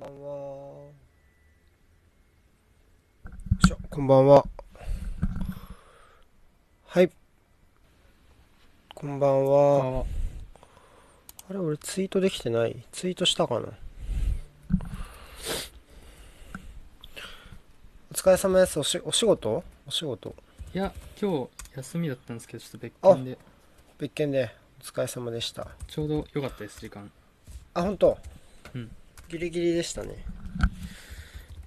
は。よいしょ、こんばんは。はい。こんばんは。あれ、俺ツイートできてない？ツイートしたかな？お疲れ様です。おしお仕事？お仕事？いや今日休みだったんですけどちょっと別件で別件でお疲れ様でした。ちょうど良かったです時間あ、本当？うんギリギリでしたね。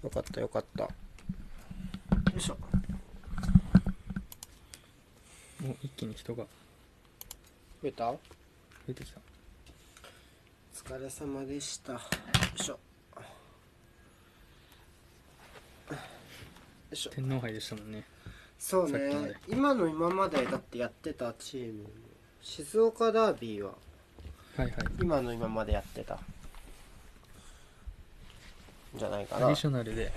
よかったよかった。よいしょ。もう一気に人が増えた？増えてきたお疲れ様でした。よいしょ。天皇杯でしたもんねそうね。今の今までだってやってたチーム、静岡ダービーははいはい今の今までやってた。んじゃないかなアディ。ショナルで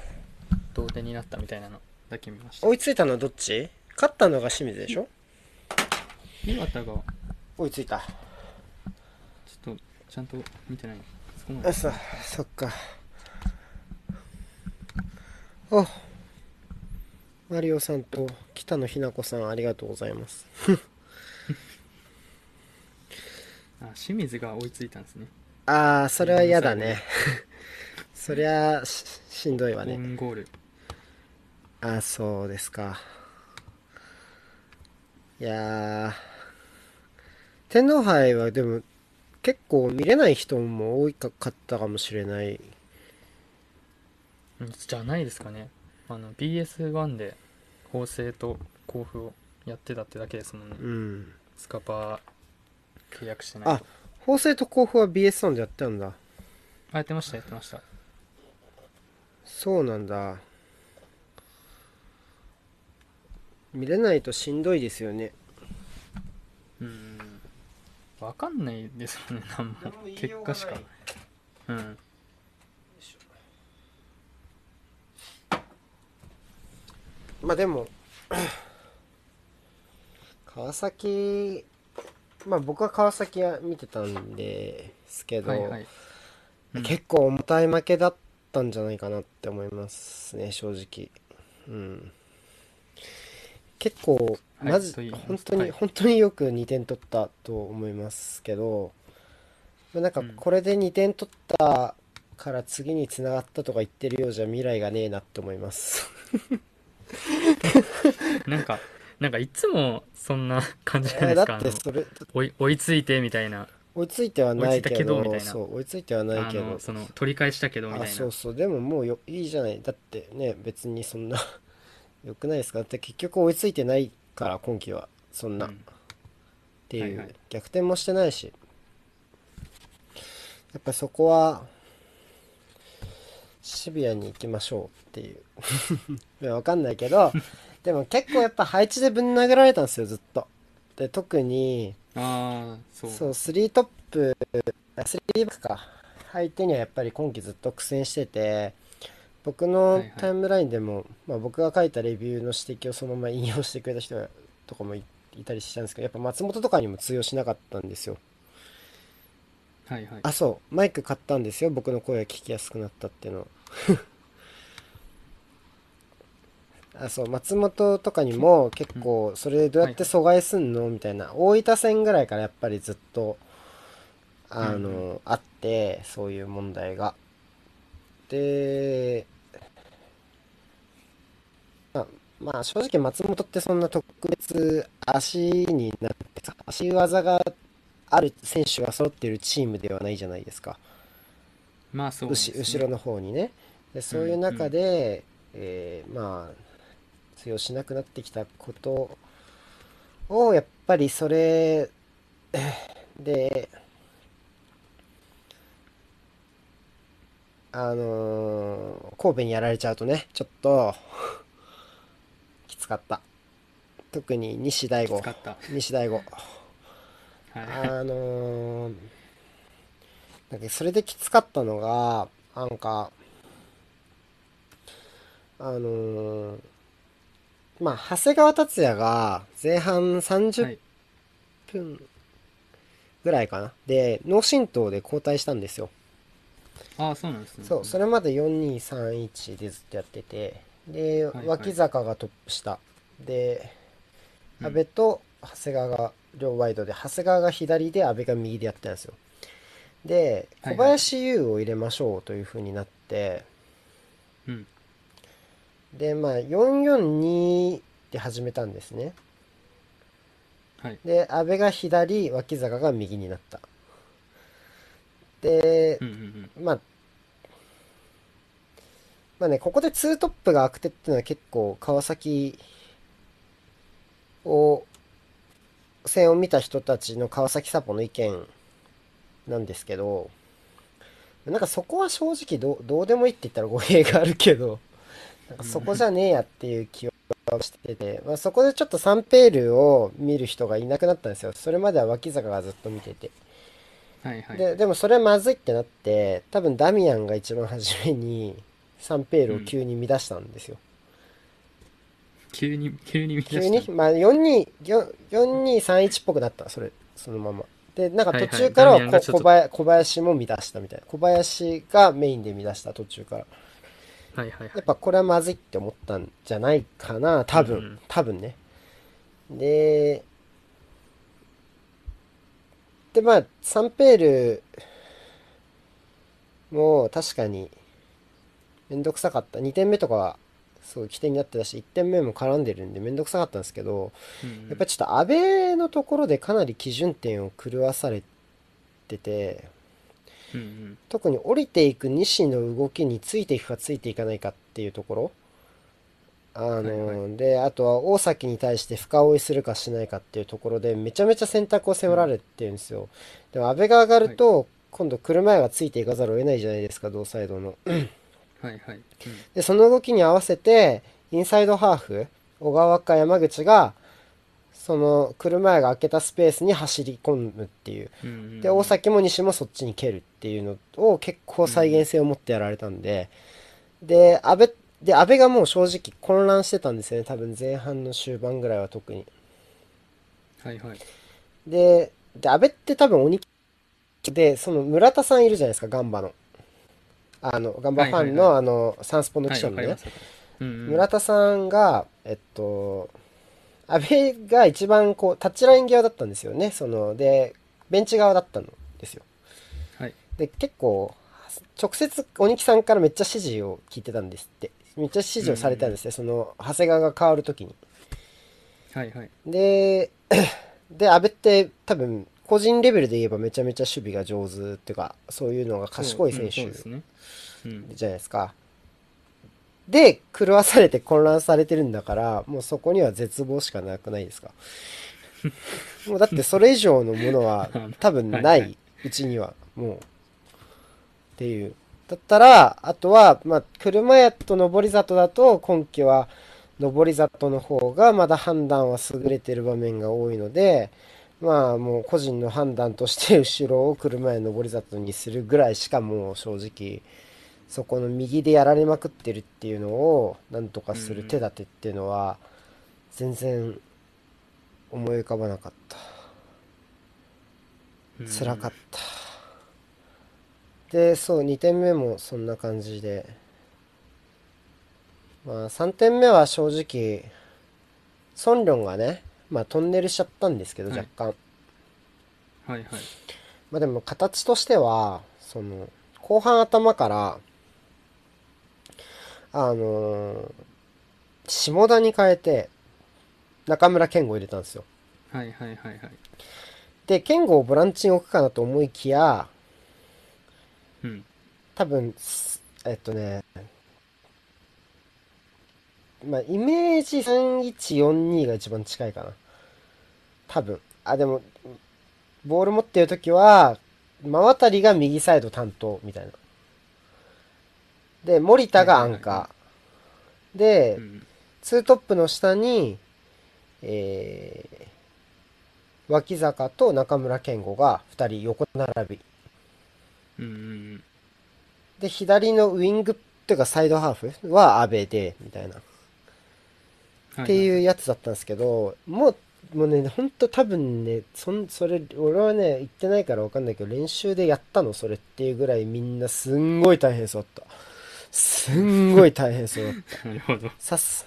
同点になったみたいなのだけ見ました追いついたのはどっち？勝ったのが清水でしょ？岩田がちょ追いついた。っとちゃんと見てないそこまあ、でそ、そっか。おマリオさんと北野日な子さんありがとうございます。あ清水が追いついたんですねああ、それは嫌だね。そりゃし、しんどいわオね。ンゴールあーそうですか。いやー、天皇杯はでも結構見れない人も多いかかったかもしれない。うんじゃないですかねあの BS1 で法政と甲府をやってたってだけですもんねうん。スカパー契約してないあ、法政と甲府は BS1 でやったんだ。あやってましたやってましたそうなんだ。見れないとしんどいですよね。うん。わかんないですよね何も結果しか。うん。まあでも、川崎、まあ僕は川崎は見てたんですけど、はいはい、うん。結構重たい負けだったんじゃないかなって思いますね、正直。うん。結構、はいまず、と言い本当に、はい本当によく2点取ったと思いますけど、まあなんかうんこれで2点取ったから次につながったとか言ってるようじゃ未来がねえなって思います。なんかなんかいつもそんな感じじゃないえですかだってそれ、追いついてみたいな追いついてはないけど追いついてはないあけどの、その取り返したけどみたいあ、なそうそう、でももうよ、いいじゃない。だってね、別にそんな 良くないですかだって結局追いついてないから、今季は。そんな。っうんていう、はいはい逆転もしてないし。やっぱそこは、シビアに行きましょうっていう。いやわかんないけど、でも結構やっぱ配置でぶん殴られたんですよ、ずっと。で、特に、ああそうそう、3トップ、あ3バックか。相手にはやっぱり今季ずっと苦戦してて、僕はいのはいタイムラインでも、まあ、僕が書いたレビューの指摘をそのまま引用してくれた人がとかもいいたりしたんですけど、やっぱ松本とかにも通用しなかったんですよ。はいはいあ、そう、マイク買ったんですよ。僕の声が聞きやすくなったっていうの。あ、そう、松本とかにも結構、それどうやって阻害すんの？みたいな。大分戦ぐらいからやっぱりずっと、あの、うんあって、そういう問題が。で、まあ、まあ正直松本ってそんな特別足になってさ、足技がある選手が揃っているチームではないじゃないですか。まあそうですね後後ろの方にね。でそういう中で、えーまあ、通用しなくなってきたことを、やっぱりそれ で、あのー神戸にやられちゃうとね、ちょっと、きつかった。特に西大吾西大吾。はいあのーなんかそれできつかったのが、なんか、あのーまあ、長谷川達也が前半は30い。分ぐらいかな。で、脳震盪で交代したんですよ。ああそうなんですね。そうそれまで4231でずっとやっててで、はい脇坂がトップ下。でうん。阿部と長谷川が両ワイドで長谷川が左で阿部が右でやってたんですよ。ではいはい。小林優を入れましょうという風になって、うんでまあ442で始めたんですね。はい。で阿部が左脇坂が右になった。でうんうんうん。まあまあねここでツートップが悪手っていうのは結構川崎を戦を見た人たちの川崎サポの意見なんですけどなんかそこは正直どうどうでもいいって言ったら語弊があるけどなんかそこじゃねえやっていう気はしてて、まあ、そこでちょっとサンペールを見る人がいなくなったんですよ。それまでは脇坂がずっと見てて。はいはい。ででもそれはまずいってなって多分ダミアンが一番初めにサンペールを急に乱したんですよ、急に急に見出急に？まあ42 4231っぽくなったそれそのまま。でなんか途中からは小林小林も乱したみたいな。小林がメインで乱した途中からはいはいはい。やっぱこれはまずいって思ったんじゃないかな多分、うん多分ね。ででまあサンペールも確かにめんどくさかった。2点目とかはすごい起点になってたし1点目も絡んでるんでめんどくさかったんですけどうんうん。やっぱりちょっと安倍のところでかなり基準点を狂わされててうんうん。特に降りていく西の動きについていくかついていかないかっていうところ。あの、はいはであとは大崎に対して深追いするかしないかっていうところでめちゃめちゃ選択を迫られてるんですよ、でも安倍が上がると、今度車屋がついていかざるを得ないじゃないですか同サイドの。はいはい。うん。でその動きに合わせてインサイドハーフ小川か山口がその車屋が開けたスペースに走り込むっていう。うんうんで大崎も西もそっちに蹴るっていうのを結構再現性を持ってやられたんで、で安倍で安倍がもう正直混乱してたんですよね。多分前半の終盤ぐらいは特に。はいはい。でで安倍って多分鬼でその村田さんいるじゃないですかガンバの。あのガンバファンはいはいのあのサンスポのはい記者のね、わかりますわかりますうんうん。村田さんがえっと安倍が一番こうタッチライン際だったんですよね。そのでベンチ側だったんですよ。はい。で結構直接鬼木さんからめっちゃ指示を聞いてたんですって。めっちゃ指示をされたんですね、その長谷川が変わる時に。はいはい。で で安倍って多分個人レベルで言えばめちゃめちゃ守備が上手っていうかそういうのが賢い選手そううんそうですね。うん。じゃないで狂わされて混乱されてるんだからもうそこには絶望しかなくないですか？もうだってそれ以上のものは 多分ないうちには。もう。っていう。だったらあとはまあ車屋と上り里だと今季は上り里の方がまだ判断は優れてる場面が多いのでまあもう個人の判断として後ろを車や上り里にするぐらいしかもう正直そこの右でやられまくってるっていうのをなんとかする手立てっていうのは全然思い浮かばなかった。うん。辛かった。でそう2点目もそんな感じで。まあ3点目は正直ソンリョンがねまあトンネルしちゃったんですけどはい。若干、はいはい。まあでも形としてはその後半頭からあのー下田に変えて中村健吾を入れたんですよ。はいはいはいはい。で健吾をボランチに置くかなと思いきやうん。多分すえっとねまあイメージ3142が一番近いかな。多分。あでもボール持ってる時は真渡りが右サイド担当みたいなで森田がアンカはー。でうん。ツートップの下にえー脇坂と中村健吾が2人横並び。うんうんで、左のウィングっていうかサイドハーフは阿部で、みたいな。うんっていうやつだったんですけど、もうもうね、ほんと多分ね、そん、それ、俺はね、行ってないからわかんないけど、練習でやったの、それっていうぐらいみんなすんごい大変そうだった。すんごい大変そうだった。なるほど。さす、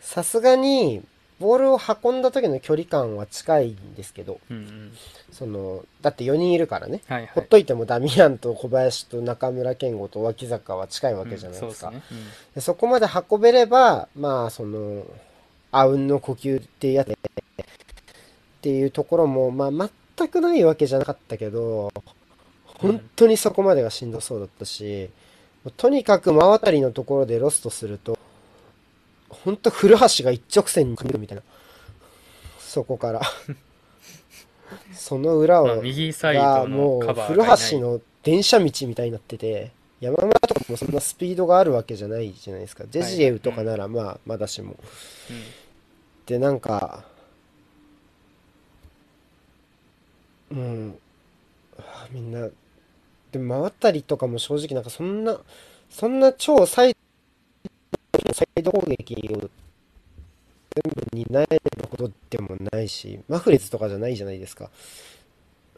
さすがに、ボールを運んだ時の距離感は近いんですけど、うんうん。その、だって4人いるからね。はいはい。ほっといてもダミアンと小林と中村健吾と脇坂は近いわけじゃないですか。うんそうですね。でそこまで運べれば、まあ、その、あうんの呼吸っていうやつっていうところも、まあ、全くないわけじゃなかったけど、本当にそこまでがしんどそうだったし、とにかく真渡りのところでロストすると、本当古橋が一直線に来るみたいな。そこから。その裏まあを、右サイドがもうのカバー古がいない。橋の電車道みたいになってて山村とかもそんなスピードがあるわけじゃないじゃないですかジェジエウとかならまあまだしもうんでなんかうんあみんなでも回ったりとかも正直なんかそんなそんな超サイドサイド攻撃を全部担えるほどでもないしマフレズとかじゃないじゃないですか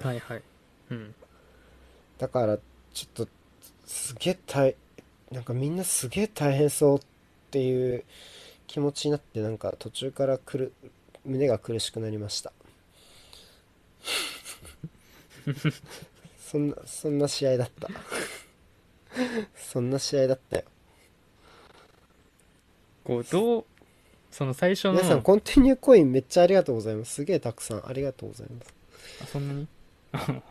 はいはい。うん。だからちょっとすげえ大なんかみんなすげえ大変そうっていう気持ちになってなんか途中からくる胸が苦しくなりました そんなそんな試合だった。そんな試合だったよ。こう、どう、その最初の、皆さんコンティニューコインめっちゃありがとうございます。すげえたくさんありがとうございます。あそんなに？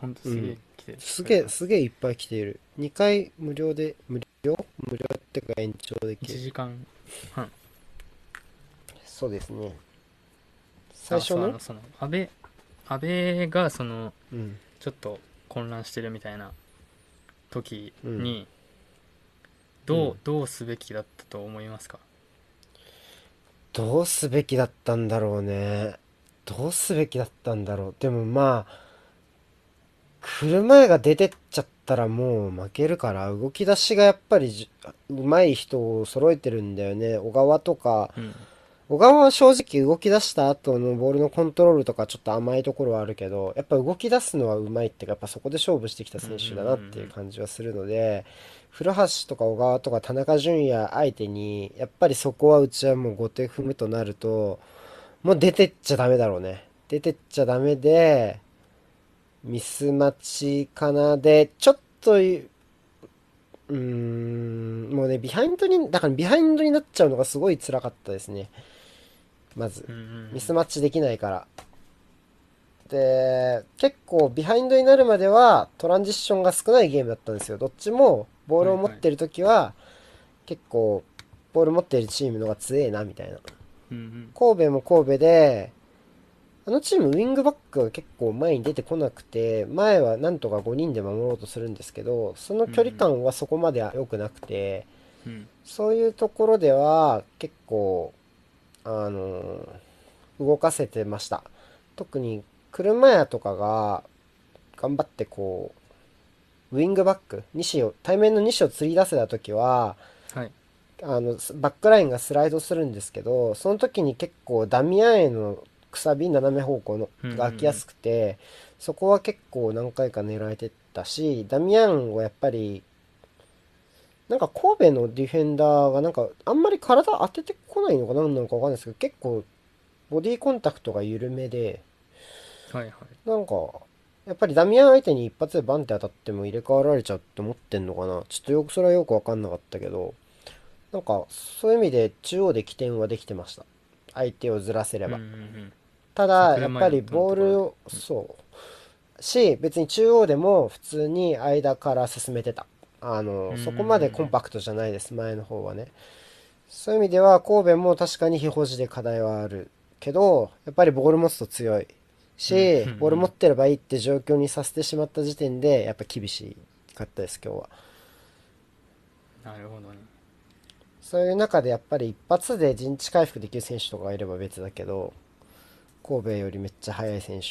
ほんとすげえ来てる。すげえすげえいっぱい来ている。2回無料で無料？無料ってか延長でき1る時間半。そうですね。最初の安倍安倍がそのうん。ちょっと混乱してるみたいな時に、どう、うんどうすべきだったと思いますか？どうすべきだったんだろうね。どうすべきだったんだろう。でもまあ、車が出てっちゃったらもう負けるから、動き出しがやっぱりじ上手い人を揃えてるんだよね。小川とか、うん小川は正直動き出した後のボールのコントロールとかちょっと甘いところはあるけど、やっぱ動き出すのは上手いっていうか、やっぱそこで勝負してきた選手だなっていう感じはするので、古橋とか小川とか田中純也相手に、やっぱりそこはうちはもう後手踏むとなると、もう出てっちゃダメだろうね。出てっちゃダメで、ミスマッチかなで、ちょっと、うーん、もうね、ビハインドに、だからビハインドになっちゃうのがすごい辛かったですね。まずミスマッチできないから。で、結構ビハインドになるまではトランジッションが少ないゲームだったんですよ。どっちもボールを持ってる時は結構ボール持ってるチームのが強えなみたいな。神戸も神戸で、あのチームウィングバックが結構前に出てこなくて、前はなんとか5人で守ろうとするんですけど、その距離感はそこまで良くなくて、うんそういうところでは結構、あの動かせてました。特に車屋とかが頑張ってこう、ウィングバック、西を、対面の西を釣り出せた時は、はいあの、バックラインがスライドするんですけど、その時に結構ダミアンへのくさび斜め方向のうんうんうんが開きやすくて、そこは結構何回か狙えてたし、ダミアンはやっぱり、なんか神戸のディフェンダーがなんかあんまり体当ててこないのか何なのかわかんないですけど、結構ボディコンタクトが緩めで、はいはいなんか、やっぱりダミアン相手に一発でバンって当たっても入れ替わられちゃうって思ってんのかなちょっとよく、それはよくわかんなかったけど、なんか、そういう意味で中央で起点はできてました。相手をずらせれば。うんうんうんただ、やっぱりボールを、そう。し、別に中央でも普通に間から進めてた。あの、そこまでコンパクトじゃないです、前の方はね。そういう意味では、神戸も確かに非保持で課題はあるけど、やっぱりボール持つと強いしボール持ってればいいって状況にさせてしまった時点で、やっぱ厳しかったです、今日は。なるほどねそういう中でやっぱり一発で陣地回復できる選手とかがいれば別だけど、神戸よりめっちゃ速い選手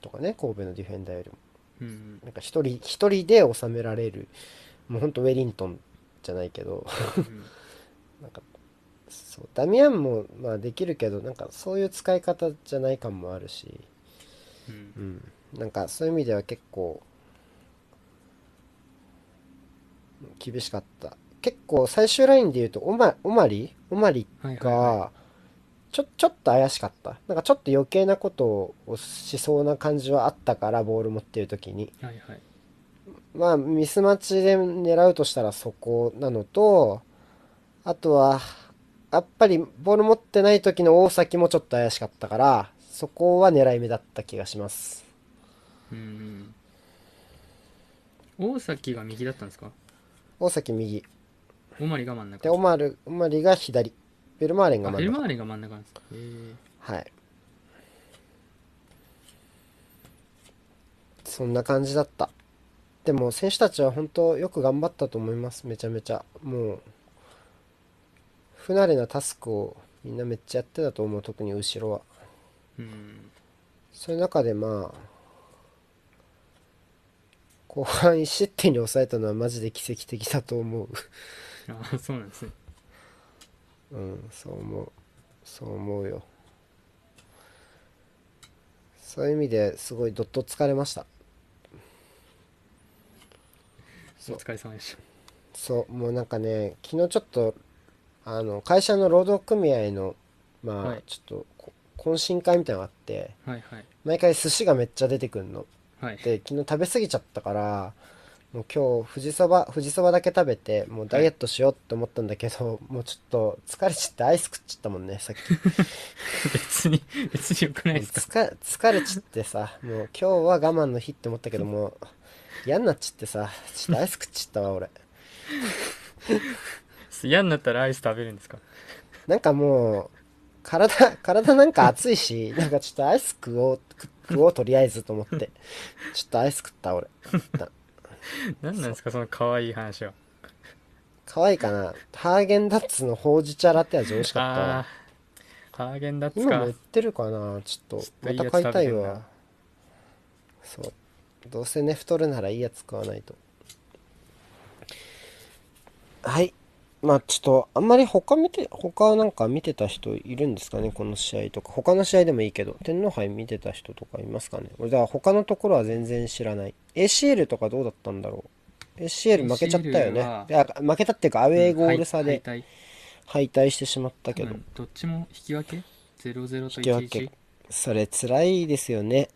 とかね、神戸のディフェンダーよりも。なんか一人、一人で収められる。もうほんとウェリントンじゃないけど、うん なんか、そそう。ダミアンもまあできるけどなんかそういう使い方じゃない感もあるし、うん。うん、なんかそういう意味では結構厳しかった。結構最終ラインで言うとオマオマリ？オマリがちょちょっと怪しかった。なんかちょっと余計なことをしそうな感じはあったからボール持ってる時に。いはいはい。まあミスマッチで狙うとしたらそこなのとあとはやっぱりボール持ってない時の大崎もちょっと怪しかったからそこは狙い目だった気がします。うんうん。大崎が右だったんですか？大崎右。オマリが真ん中。でオマルオマリが左ベルマーレンが真ん中。あベルマーレが真ん中なんですかはい。そんな感じだった。でも選手たちは本当よく頑張ったと思います。めちゃめちゃ。もう不慣れなタスクをみんなめっちゃやってたと思う。特に後ろは。うん。そういう中でまあ後半1失点に抑えたのはマジで奇跡的だと思う。あそうなんですねうんそう思うそう思うよ。そういう意味ですごいどっと疲れました。お疲れ様でしそうもうなんかね昨日ちょっとあの会社の労働組合のまあ、はい。ちょっとこ懇親会みたいなのがあってたはいはい。毎回寿司がめっちゃ出てくんの。はい。で昨日食べ過ぎちゃったからもう今日富士そば富士そばだけ食べてもうダイエットしようって思ったんだけど、もうちょっと疲れちゃってアイス食っちゃったもんねさっき。別に別によくないですか？疲疲れちってさもう今日は我慢の日って思ったけども嫌になっちってさちょっとアイス食っちったわ俺。嫌になったらアイス食べるんですか？なんかもう体体なんか熱いしなんかちょっとアイス食おう食食おうとりあえずと思ってちょっとアイス食った俺 何なんですかその可愛い話は。可愛いかな。ハーゲンダッツのほうじ茶ラテ味美味しかったハーゲンダッツか。今も売ってるかな。ちょっとまた買いたいわ。そう。どうせね太るならいいやつ買わないと。はいまあちょっとあんまり他見て他なんか見てた人いるんですかね？この試合とか。他の試合でもいいけど。天皇杯見てた人とかいますかね？俺だから他のところは全然知らない。ACL とかどうだったんだろう？ACL 負けちゃったよね。はいや負けたっていうかアウェーゴール差で敗退。してしまったけど、うんどっちも引き分け ?00 と引き分け。11それ辛いですよね。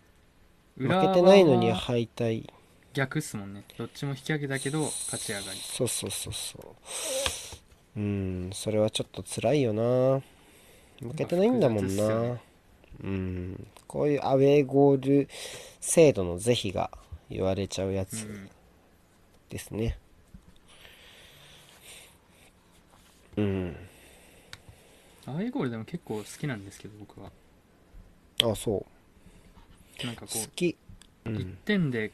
負けてないのに敗退逆っすもんね。どっちも引き分けだけど勝ち上がり。そうそうそうそう。うんそれはちょっと辛いよな。負けてないんだもんな、ね。うん。こういうアウェーゴール制度の是非が言われちゃうやつうん。ですね。うん。アウェーゴールでも結構好きなんですけど僕は。あそう。なんかこ好き。うう1ん点で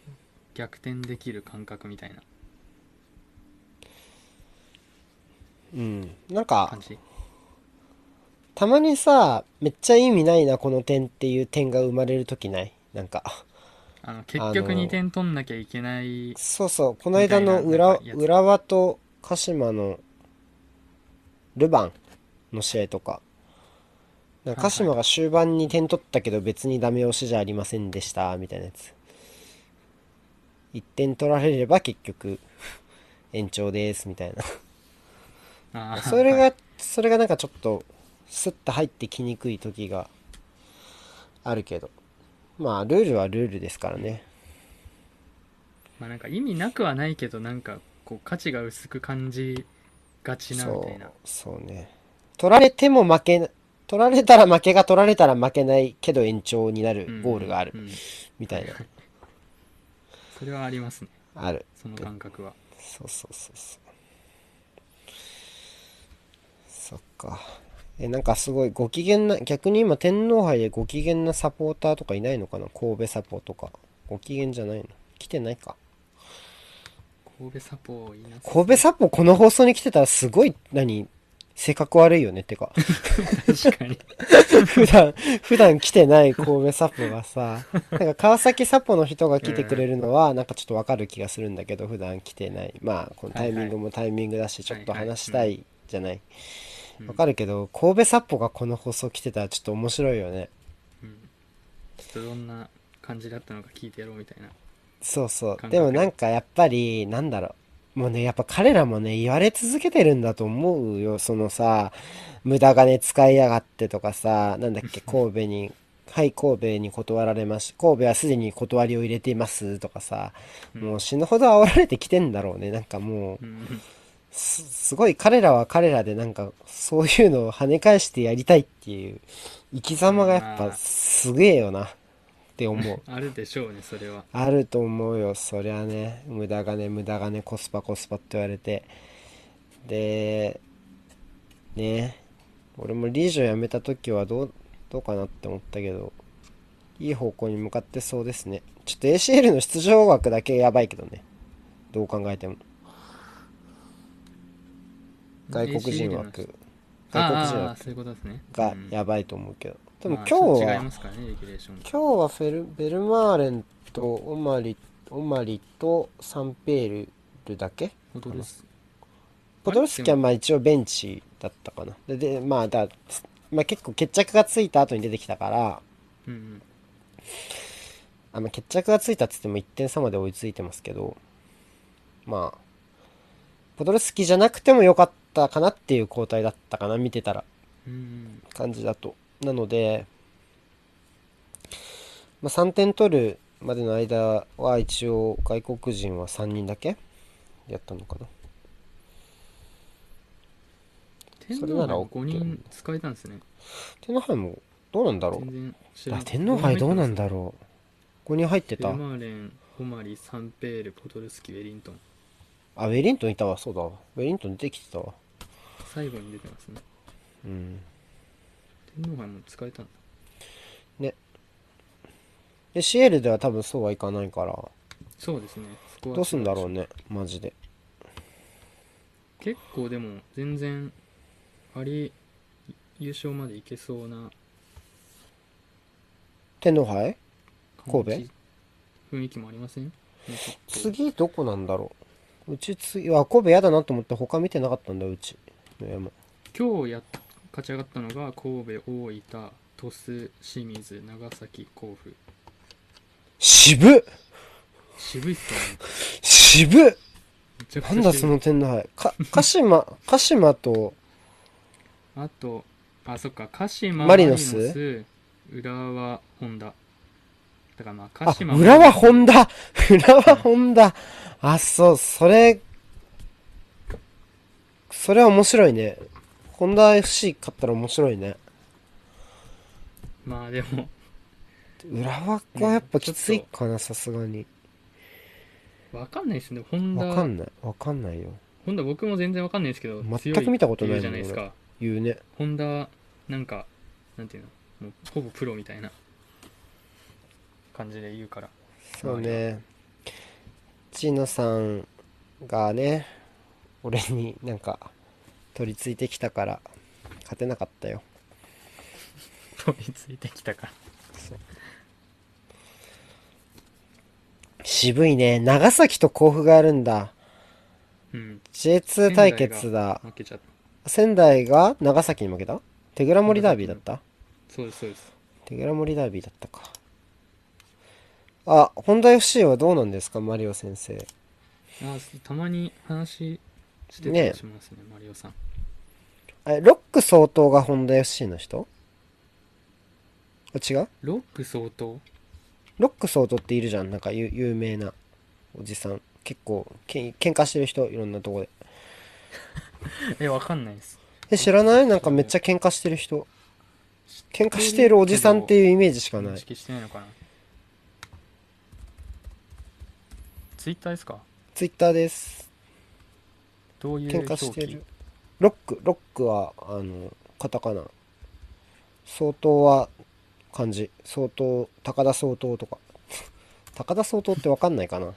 逆転できる感覚みたいな。うん。なんか感じ。たまにさめっちゃ意味ないなこの点っていう点が生まれる時ない？なんか。あの結局あの2点取んなきゃいけないそうそう。この間のみたいななんかやつ。浦和と鹿島のルヴァンの試合とか。なんか鹿島が終盤に点取ったけど別にダメ押しじゃありませんでしたみたいなやつ1点取られれば結局 延長ですみたいな。それはいがそれがなんかちょっとスッと入ってきにくい時があるけど。まあルールはルールですからね。まあなんか意味なくはないけどなんかこう価値が薄く感じがちなみそたいうな。そうね。取られても負けな取られたら負けが取られたら負けないけど延長になるゴールがあるうんうんみたいなそれはありますね。ある。その感覚は。そうそうそうそう。そっか。えなんかすごいご機嫌な逆に今天皇杯でご機嫌なサポーターとかいないのかな？神戸サポとか。ご機嫌じゃないの？来てないか？神戸サポいなさ神戸サポこの放送に来てたらすごい何？性格悪いよねってか。確かに。普段普段来てない神戸サポがさなんか川崎サポの人が来てくれるのはなんかちょっとわかる気がするんだけど普段来てない。まあこのタイミングもタイミングだしちょっと話したいじゃない。うん。わかるけど、神戸札幌がこの放送来てたらちょっと面白いよね。うん。ちょっとどんな感じだったのか聞いてやろうみたいな。そうそう。でもなんかやっぱり、なんだろう。もうね、やっぱ彼らもね、言われ続けてるんだと思うよ。そのさ、無駄金使いやがってとかさ、なんだっけ、神戸に、はい、神戸に断られまし、神戸はすでに断りを入れていますとかさ、うんもう死ぬほど煽られてきてんだろうね。なんかもうう、んす、すごい彼らは彼らでなんか、そういうのを跳ね返してやりたいっていう、生き様がやっぱまあすげえよな、って思う。あるでしょうねそれは。あると思うよそりゃね。無駄金無駄金コスパコスパって言われて。でね。俺もリージョン辞めた時はどうどうかなって思ったけどいい方向に向かってそうですね。ちょっと ACL の出場枠だけやばいけどね。どう考えても。外国人枠。の外国人枠がうん。やばいと思うけどでもまあ今日は今日はフェルベルマーレンとオマリオマリとサンペールだけポドルス。ポドルスキはまあ一応ベンチだったかな。ででまあだ、まあ、結構決着がついた後に出てきたからうんうん。あ、まあ、決着がついたっつっても1点差まで追いついてますけどまあポドルスキじゃなくてもよかったかなっていう交代だったかな見てたら。うんうん。感じだと。なので、まあ、3点取るまでの間は一応外国人は3人だけやったのかな。それなら天皇杯も OK 5人使えたんですね天皇杯もどうなんだろうあ天皇杯どうなんだろう ?5 人入ってた？マーレンオマリサンペールポドルスキウェリントンあ、ウェリントンいたわ。そうだわ。ウェリントン出てきてたわ。最後に出てますねうん。天皇杯も使えたんだ。で、シエルでは多分そうはいかないから、そうですね。そこはどうすんだろうね。マジで。結構でも全然あり優勝までいけそうな天皇杯？神雰囲気もありません？次どこなんだろう。うち次は神戸やだなと思って他見てなかったんだようち今日やっ勝ち上がったのが神戸大分鳥栖清水長崎甲府。渋っ。渋いっすよね。渋っ。めちゃくちゃなんだその天皇杯か鹿島 鹿島と。あとあそっか。鹿島マリノス？浦和ホンダ。だからまあ鹿あ島浦和ホンダ？浦和ホンダ。あそうそれそれは面白いねホンダ FC 勝ったら面白いね。まあでも。浦和はやっぱきついかなさすがに。わかんないですね。ホンダ。わかんない。わかんないよ。ホンダ僕も全然わかんないですけど全く見たことないじゃないですか。言うね。ホンダなんかなんていうの？もうほぼプロみたいな。感じで言うから。そうね。チノさんがね俺になんか取り付いてきたから勝てなかったよ。飛びついてきたから。渋いね。長崎と甲府があるんだ。うん。J2 対決だ。負けちゃった。仙台が長崎に負けた？手倉森ダービーだった？そうですそうです。手倉森ダービーだったか。あ本田 FC はどうなんですか？マリオ先生。あたまに話しますねマリオさん。えロック相当が本田 FC の人？あ違う？ロック相当？ロック相当っているじゃん。なんか有有名なおじさん。結構けん喧嘩してる人いろんなとこで。えわかんないです。え知らない？なんかめっちゃ喧嘩してる人。喧嘩しているおじさんっていうイメージしかない。してないのかな？ツイッターですか？ツイッターですどういう喧嘩してる。ロックロックはあのカタカナ。相当は漢字。相当高田相当とか。高田相当ってわかんないかな。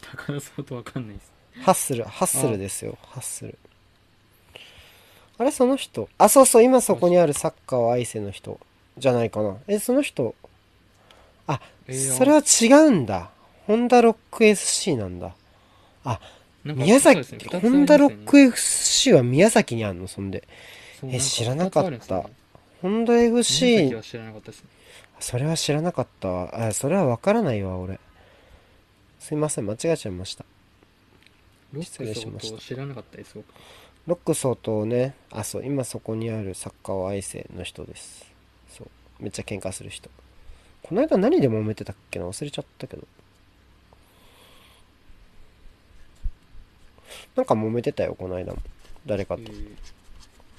高田相当わかんないです。ハッスルハッスルですよ。ハッスル。あれその人？あそうそう。今そこにあるサッカーを愛せの人。じゃないかな。えその人？あえー。それは違うんだ。ホンダロック SC なんだ。あ宮崎、ねホンダロック FC は宮崎にあんの？そんで。え知らなかったホンダ宮 FC 崎、は知らなかったですねそれは知らなかったわ。あ、それはわからないわ、俺。すいません、間違えちゃいました。ロ失礼しました当知らなかったです僕ロック相当ね、あ、そう、今そこにあるサッカーを愛せの人です。そう、めっちゃ喧嘩する人。この間何で揉めてたっけな？忘れちゃったけど。なんか揉めてたよ、この間も。誰かと。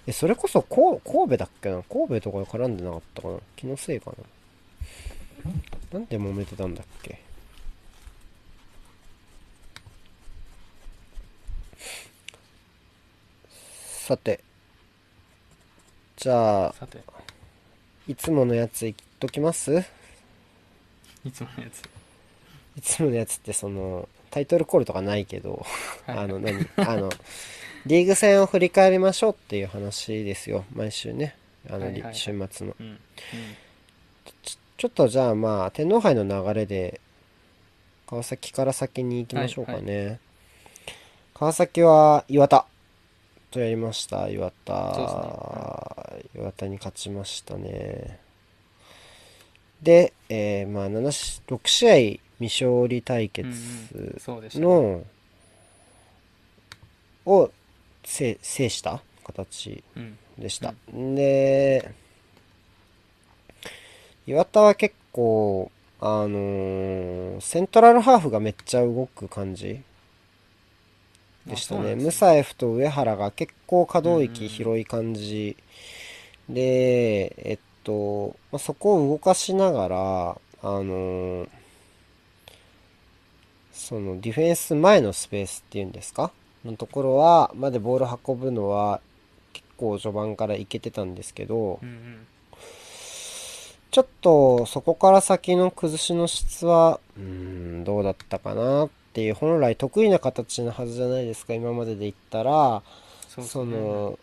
えそれこそこう神戸だっけな？神戸とかで絡んでなかったかな？気のせいかな？なんで揉めてたんだっけ？さて。じゃあ、さて。いつものやつ言っときます？いつものやつ。いつものやつってその、タイトルコールとかないけど、はい。あの何？あのリーグ戦を振り返りましょうっていう話ですよ。毎週ね。あの、はいはいはい。週末の。うん。うん。ちょっとじゃあまあ天皇杯の流れで川崎から先に行きましょうかね、川崎は岩田とやりました。岩田、そう岩田に勝ちましたね。で、えーまあ7し6試合未勝利対決の、を制制した？形うんでした。で、岩田は結構、あのーセントラルハーフがめっちゃ動く感じでしたね。ムサエフと上原が結構可動域広い感じで、えっと、まあ、そこを動かしながら、あのーそのディフェンス前のスペースっていうんですか？のところは、までボール運ぶのは結構序盤からいけてたんですけどう、んうん。ちょっとそこから先の崩しの質は、うーん、どうだったかなっていう、本来得意な形のはずじゃないですか、今までで言ったら、そね。の、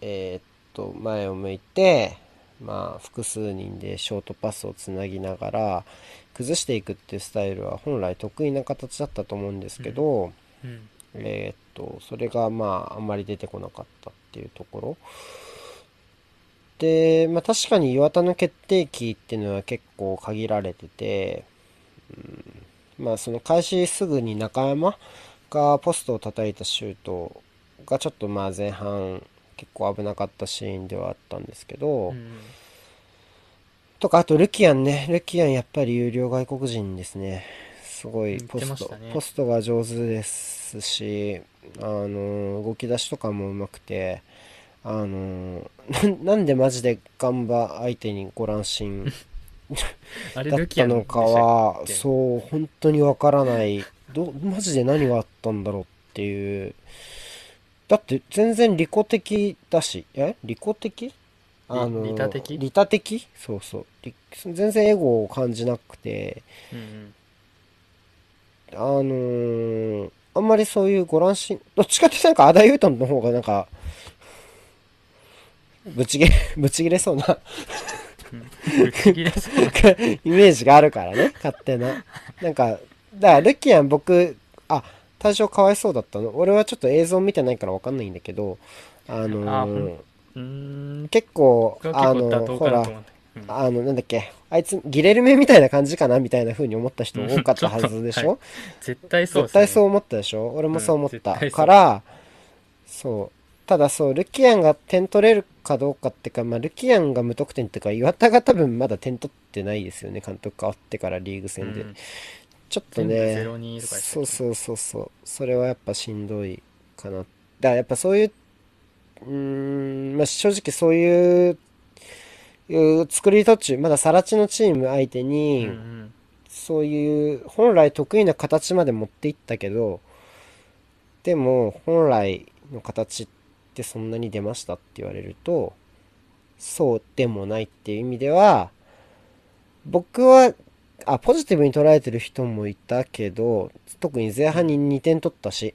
えーっと、前を向いて、まあ、複数人でショートパスをつなぎながら、崩していくっていうスタイルは本来得意な形だったと思うんですけど、うんえーっと、それがまあ、あんまり出てこなかったっていうところ。で、まあ確かに岩田の決定機っていうのは結構限られてて、うん、まあその開始すぐに中山がポストを叩いたシュートがちょっとまあ前半結構危なかったシーンではあったんですけど、うんうんとか、あとルキアンね。ルキアンやっぱり有料外国人ですね。すごいポスト、ねポストが上手ですし、あの、動き出しとかもうまくて、あの、ななんでマジでガンバ相手にご乱心 だったたのかはそう、本当にわからない。ど、マジで何があったんだろうっていう。だって全然利己的だし、え？利己的？あの、利他的？利他的？そうそう。利全然エゴを感じなくて、うんうん。あのーあんまりそういうご乱心、どっちかってなんかアダユートンの方がなんか、ぶち切れ、ぶち切れそうな。ぶち切れそうな。イメージがあるからね、勝手な。なんか、だからルキアン僕、あ、対象かわいそうだったの。俺はちょっと映像見てないからわかんないんだけど、あのーん。うーん。結構、あのほらうん。あの、なんだっけ、あいつ、ギレルメみたいな感じかなみたいな風に思った人多かったはずでしょ、うん絶対そうです絶ね対そう思ったでしょ？俺もそう思った。うん。から、そう。ただそう、ルキアンが点取れるかどうかってか、まあ、ルキアンが無得点っていうか、岩田が多分まだ点取ってないですよね、監督変わってからリーグ戦で。うんちょっとね、0-2とかやってたそうそうそうそう。それはやっぱしんどいかな。だからやっぱそういう、うーん、まあ正直そういう、作り途中、まださら地のチーム相手うんに、うんそういう本来得意な形まで持っていったけど、でも本来の形ってそんなに出ましたって言われると、そうでもないっていう意味では、僕は、あ、ポジティブに捉えてる人もいたけど、特に前半に2点取ったし、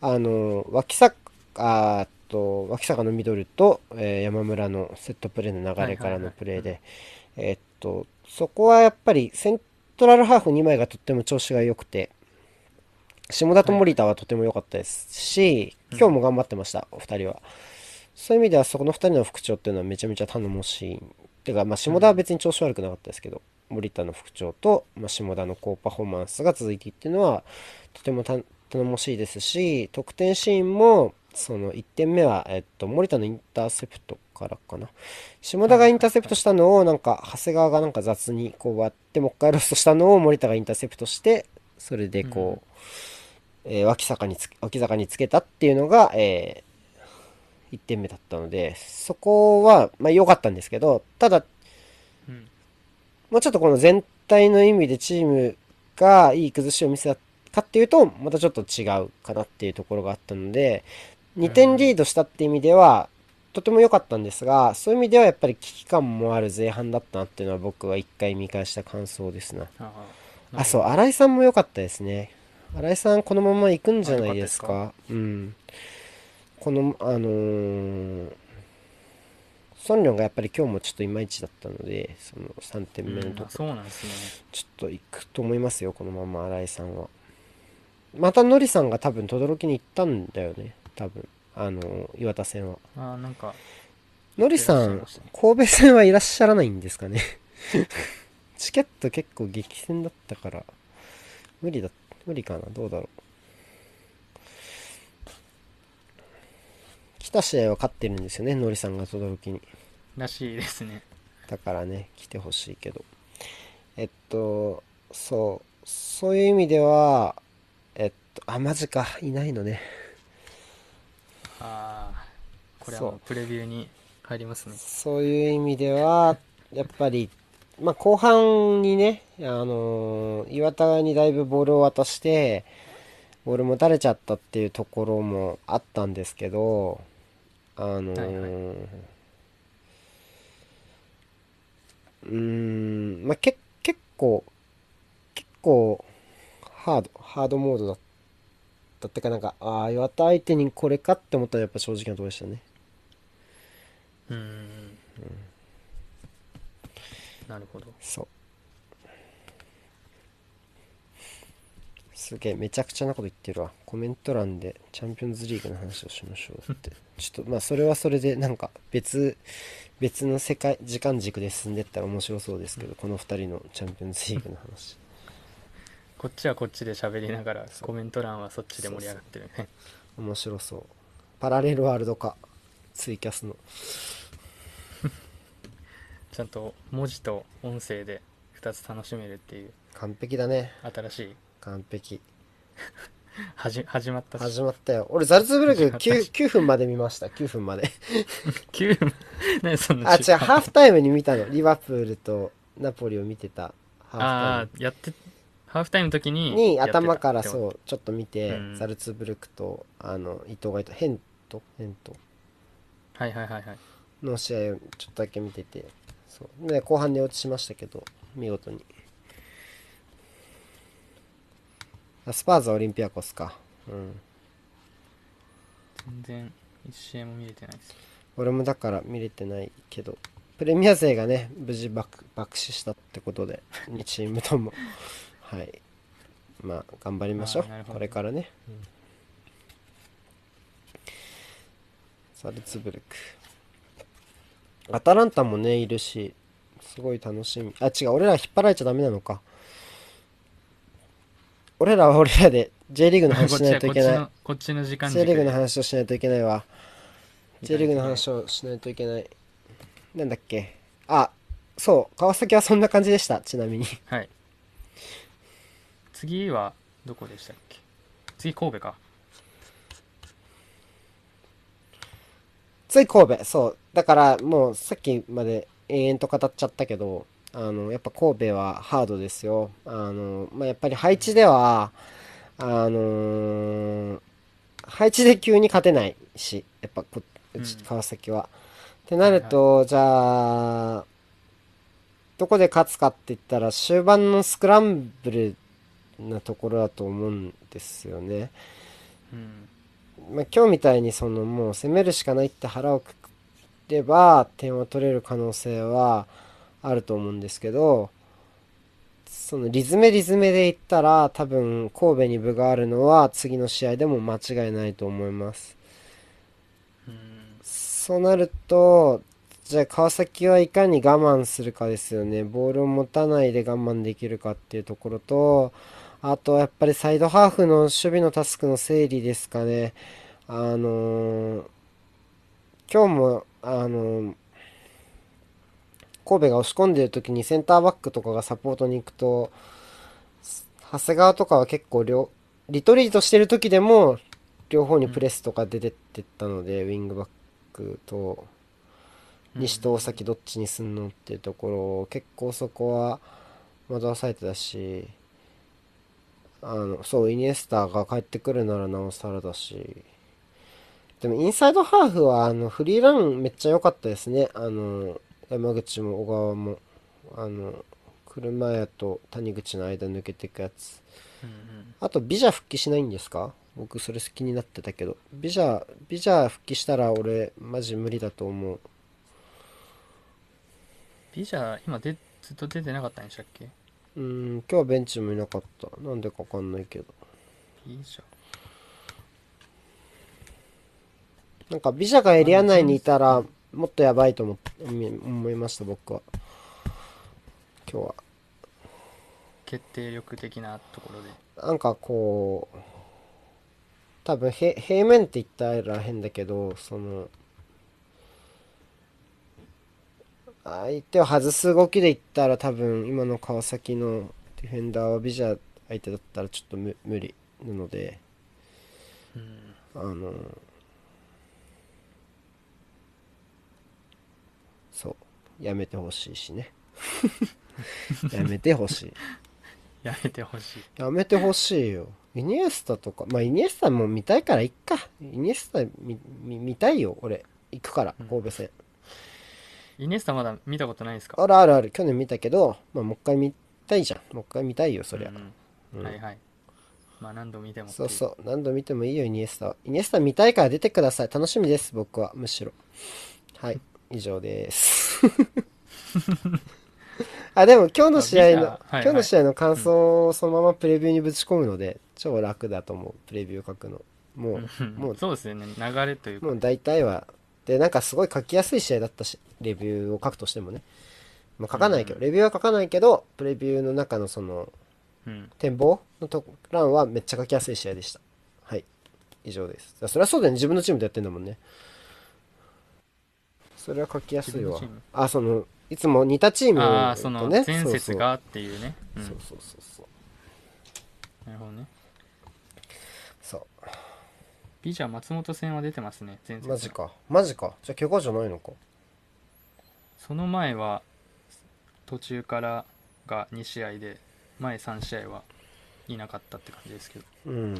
あの、脇坂、あーっと、脇坂のミドルと、えー山村のセットプレーの流れからのプレーで、えーっと、そこはやっぱりセントラルハーフ2枚がとっても調子が良くて、下田と森田はとても良かったですし、うん今日も頑張ってました、お二人は。そういう意味ではそこの二人の副長っていうのはめちゃめちゃ頼もしい。てか、まあ、下田は別に調子悪くなかったですけど、森田の副長と、まあ、下田の高パフォーマンスが続いていっていうのはとてもた頼もしいですし得点シーンもその1点目は、えっと、森田のインターセプトからかな。下田がインターセプトしたのをなんか長谷川がなんか雑にこう割ってもう一回ロストしたのを森田がインターセプトしてそれでこう、えー脇坂につ脇坂につけたっていうのが、え1点目だったのでそこはまあ良かったんですけどただうんもうちょっとこの全体の意味でチームがいい崩しを見せたかっていうと、またちょっと違うかなっていうところがあったので、2点リードしたって意味では、とても良かったんですが、そういう意味ではやっぱり危機感もある前半だったなっていうのは僕は一回見返した感想ですな。ああ、そう、新井さんも良かったですね。新井さんこのまま行くんじゃないですあか？うん。この、あのー、ソンリョンがやっぱり今日もちょっといまいちだったので、その3点目のうんあとこそうなんですねちょっと行くと思いますよ、このまま新井さんは。またノリさんが多分轟に行ったんだよね、多分。あの、岩田戦は。あなんかノリさんね、神戸戦はいらっしゃらないんですかね？チケット結構激戦だったから、無理だ、無理かな、どうだろう。来た試合は勝ってるんですよね、ノリさんが轟に。らしいですねだからね、来てほしいけど。えっと、そう、そういう意味では、えっと、あ、マジか、いないのね。ああこれはもうプレビューに入りますねそういう意味では、やっぱり、まあ、後半にね、あのー岩田にだいぶボールを渡して、ボール持たれちゃったっていうところもあったんですけど、あのーはうーん、まあ、け、結構、結構、ハード、ハードモードだったってか、なんか、ああ、岩田相手にこれかって思ったらやっぱ正直なところでしたね。うんうんうんなるほどそう。すげえ、めちゃくちゃなこと言ってるわ。コメント欄でチャンピオンズリーグの話をしましょうって。ちょっと、まあ、それはそれで、なんか、別、別の世界、時間軸で進んでったら面白そうですけど、この二人のチャンピオンズリーグの話。こっちはこっちで喋りながらコメント欄はそっちで盛り上がってるね面白そう。パラレルワールド化。ツイキャスの。ちゃんと文字と音声で2つ楽しめるっていう完璧だね。新しい完璧。はじ始まったし。始まったよ。俺、ザルツブルク始まったし。9, 9分まで見ました。9分まで。9分。何そんなあ、違う、ハーフタイムに見たの。リバプールとナポリを見てた。ハーフタイム。ああやってハーフタイムの時ににやってた。頭からうそうちょっと見て、うん。ザルツブルクとあの伊藤がいたヘント？ヘント？はいはいはいはい。の試合をちょっとだけ見ててそう。で後半寝落ちしましたけど見事にあスパーズはオリンピアコスか。うん。全然一試合も見れてないです。俺もだから見れてないけどプレミア勢がね無事爆爆死したってことで 2チームとも。はい。まあ頑張りましょう。これからね、ザルツブルク。アタランタもねいるしすごい楽しみ。あ違う。俺ら引っ張られちゃダメなのか俺らは俺らで J リーグの話しないといけない。こっちのこっちの時間 J リーグの軸話をしないといけないわ。で J リーグの話をしないといけない。なんだっけ？あ、そう、川崎はそんな感じでした、ちなみに。はい。次はどこでしたっけ？次神戸か。つい神戸、そう。だからもうさっきまで延々と語っちゃったけど、あの、やっぱ神戸はハードですよ。あの、まあ、やっぱり配置では、あのー配置で急に勝てないし、やっぱこ川崎は。ってなると、じゃあ、どこで勝つかって言ったら終盤のスクランブルなところだと思うんですよね。うんまあ、今日みたいにそのもう攻めるしかないって腹をくくれば点を取れる可能性はあると思うんですけどそのリズメリズメで言ったら多分神戸に部があるのは次の試合でも間違いないと思います。そうなるとじゃあ川崎はいかに我慢するかですよね。ボールを持たないで我慢できるかっていうところとあとやっぱりサイドハーフの守備のタスクの整理ですかね。あのー今日もあのー神戸が押し込んでる時にセンターバックとかがサポートに行くと長谷川とかは結構両リトリートしてる時でも両方にプレスとか出てってったので、ウィングバックと西と大崎どっちにすんのっていうところ結構そこは惑わされてたしあのそうイニエスタが帰ってくるならなおさらだし。でもインサイドハーフはあのフリーランめっちゃ良かったですね。あの山口も小川もあの車屋と谷口の間抜けていくやつ。うんうん。あとビジャ復帰しないんですか？僕それ気になってたけど。ビジャビジャ復帰したら俺マジ無理だと思う。ビジャー今でずっと出てなかったんでしたっけ？うーん今日はベンチもいなかった。なんでかわかんないけど。ビジャーなんかビジャがエリア内にいたらもっとやばいと思思思いました僕は。今日は。決定力的なところで。なんかこう多分へ平面って言ったら変だけどその相手を外す動きで言ったら多分今の川崎のディフェンダーはビジャ相手だったらちょっと無無理なのでうん。あのそうやめてほしいしね。やめてほしい。やめてほしい。やめてほしいよ。イニエスタとかまあイニエスタも見たいから行っか。イニエスタ見見見たいよ俺。行くからうん。神戸戦、イネスタまだ見たことないですか？あるあるある。去年見たけど、まあ、もう一回見たいじゃん。もう一回見たいよそりゃ、うんうん。はいはい。まあ何度見てもそうそう。何度見てもいいよイニエスタは。イニエスタ見たいから出てください。楽しみです僕は。むしろ。はい。以上ですあでも今日の試合の、はいはい。今日の試合の感想をそのままプレビューにぶち込むので、超楽だと思うプレビュー書くの。もう、うん。もうそうですよね。流れというか。もう大体は。でなんかすごい書きやすい試合だったしレビューを書くとしてもね、まあ、書かないけど、うん。レビューは書かないけどプレビューの中のそのうん。展望のと欄はめっちゃ書きやすい試合でした。はい。以上です。そりゃそうだよね。自分のチームでやってんだもんねそれは書きやすいわ。あそのいつも似たチームああそとねの前節がっていうね。うん。そうそうそうそう。なるほどね。そう。ビジャー松本戦は出てますね前節。マジか。マジか。じゃあ怪我じゃないのか。その前は途中からが2試合で前3試合はいなかったって感じですけど。うん。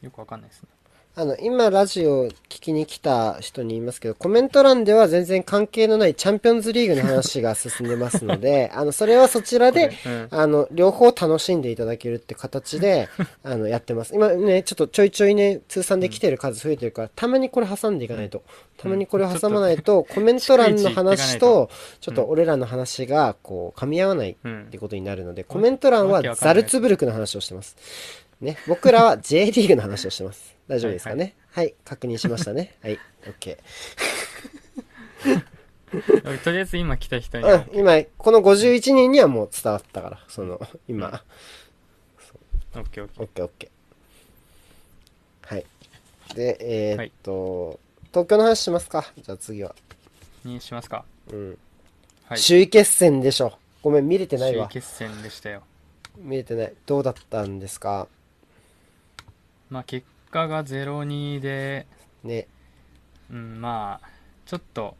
よくわかんないですねあの、今ラジオ聞きに来た人に言いますけど、コメント欄では全然関係のないチャンピオンズリーグの話が進んでますので、あの、それはそちらで、うん。あの、両方楽しんでいただけるって形で、あの、やってます。今ね、ちょっとちょいちょいね、通算で来てる数増えてるから、たまにこれ挟んでいかないと。たまにこれを挟まないと、コメント欄の話と、ちょっと俺らの話が、こう、噛み合わないうん。ってことになるので、コメント欄はザルツブルクの話をしてます。ね、僕らは J リーグの話をしてます。大丈夫ですかね？はい、確認しましたね。はい、OK。とりあえず今来た人にはうん、今、この51人にはもう伝わったから、その、今、オッケーオッケー OK、OK。はい。で、えーはいっと、東京の話しますか？じゃあ次は。にしますかうん。はい首位決戦でしょ。ごめん、見れてないわ。首位決戦でしたよ見れてない。どうだったんですか？まあ結果が0-2でね。うんまあちょっと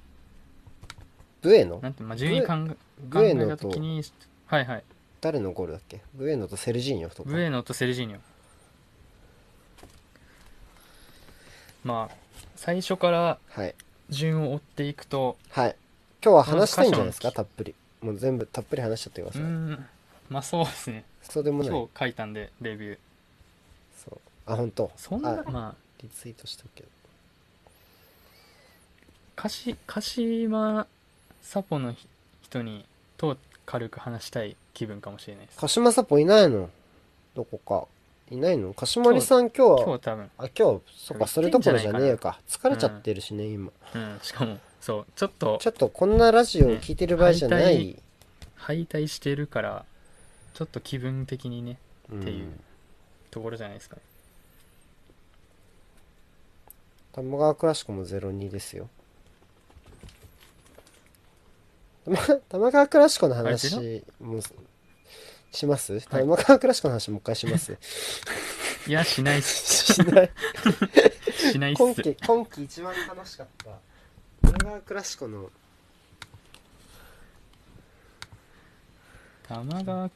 ブエノ？なんてまあ順位考え考えブエノとた時にはいはい誰のゴールだっけ？ブエノとセルジーニョとか。ブエノとセルジーニョまあ最初からはい。順を追っていくとはい。今日は話したいんじゃないですか？たっぷり。もう全部たっぷり話しちゃってくだうさい。んまあそうですねそうでもない。今日書いたんでレビュー。あ、本当。そんなあまあリツイートしたけ。ど。鹿島サポの人にと軽く話したい気分かもしれないです。鹿島サポいないの？どこか。いないの？鹿島里さん今日は今日多分。あ今日そっかそれどころじゃねえか。疲れちゃうんってるしね、今。うんしかもそうちょっとちょっとこんなラジオを聞いてる場合じゃない、ね敗退してるからちょっと気分的にねうんっていうところじゃないですかね玉川クラシコも02ですよ。玉玉川クラシコの話もします？はい。玉川クラシコの話もう一回します？いやしないっす。しない。しないっ今す期今期一番楽しかった玉川クラシコの玉川。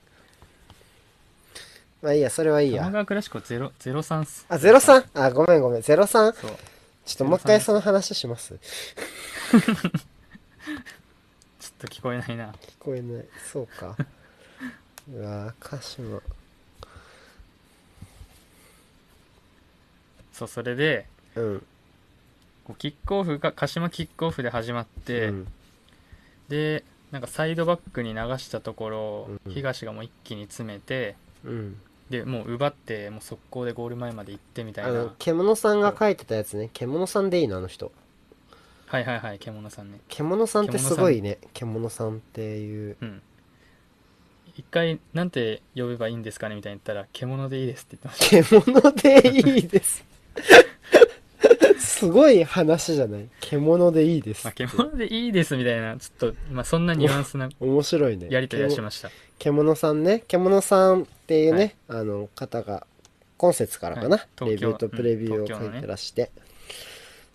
まあいいやそれはいい玉や川クラシコゼロゼロ三っす。あ03あごめんごめん。03そうちょっともう一回その話します。ちょっと聞こえないな。聞こえない。そうか。うわ鹿島。そうそれでうん。こうキックオフが鹿島キックオフで始まって、うん。でなんかサイドバックに流したところ、うん。東がもう一気に詰めてうんでもう奪ってもう速攻でゴール前まで行ってみたいな。あの獣さんが書いてたやつね。獣さんでいいのあの人。はいはいはい獣さんね。獣さんってすごいね。獣さんっていう。うん。一回なんて呼べばいいんですかねみたいに言ったら獣でいいですって言ってまし獣でいいですすごい話じゃない？獣でいいですた、まあ、って獣でいいですみたいなちょっと、まあ、そんなニュアンスな 面白いね。やりとりはしました。獣さんね。獣さんっていうね、あの方が今節からかな、はい。東京レビューとプレビューを書いてらして、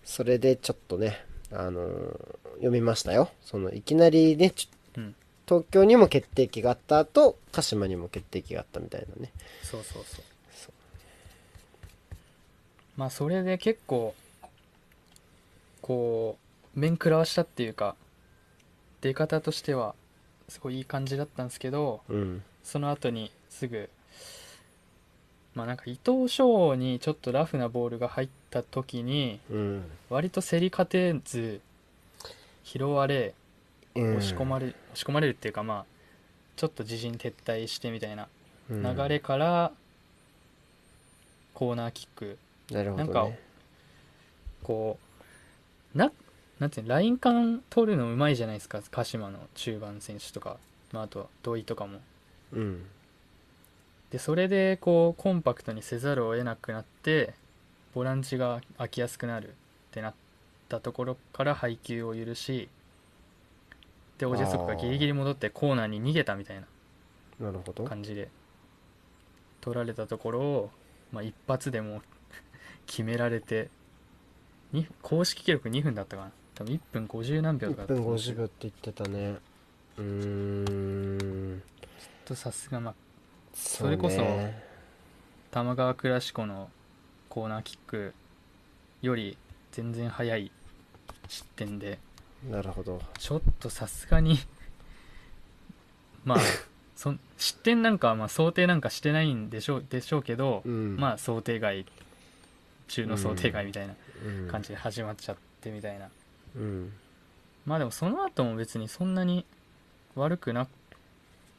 それでちょっとね、あのー読みましたよ。そのいきなりねちょうん。東京にも決定機があった後鹿島にも決定機があったみたいなね。そうそうそうそう。まあそれで結構こう面食らわしたっていうか出方としてはすごいいい感じだったんですけどうん。その後にすぐまあなんか伊藤翔にちょっとラフなボールが入った時にうん、割と競り勝てず拾われうん、押し込まれ、押し込まれるっていうかまあちょっと自陣撤退してみたいなうん。流れからコーナーキック。なね、なんかこうななんていうのライン感取るのうまいじゃないですか鹿島の中盤選手とか、まあ、あとは土井とかも。うん。でそれでこうコンパクトにせざるを得なくなってボランチが空きやすくなるってなったところから配球を許しでオジェソクがギリギリ戻ってコーナーに逃げたみたいな。なるほど。感じで。取られたところを、まあ、一発でもう 決められてに公式記録2分だったかな。多分1分50何秒とか1分だったと思うんですけ50秒って言ってたね。うーん。どさすがまあそれこそね玉川クラシコのコーナーキックより全然早い失点でなるほど。ちょっとさすがに まあそん失点なんかはまあ想定なんかしてないんでしょうでしょうけど、うん。まあ想定外中の想定外みたいな。うん感じで始まっちゃってみたいな、うん。まあでもその後も別にそんなに悪くな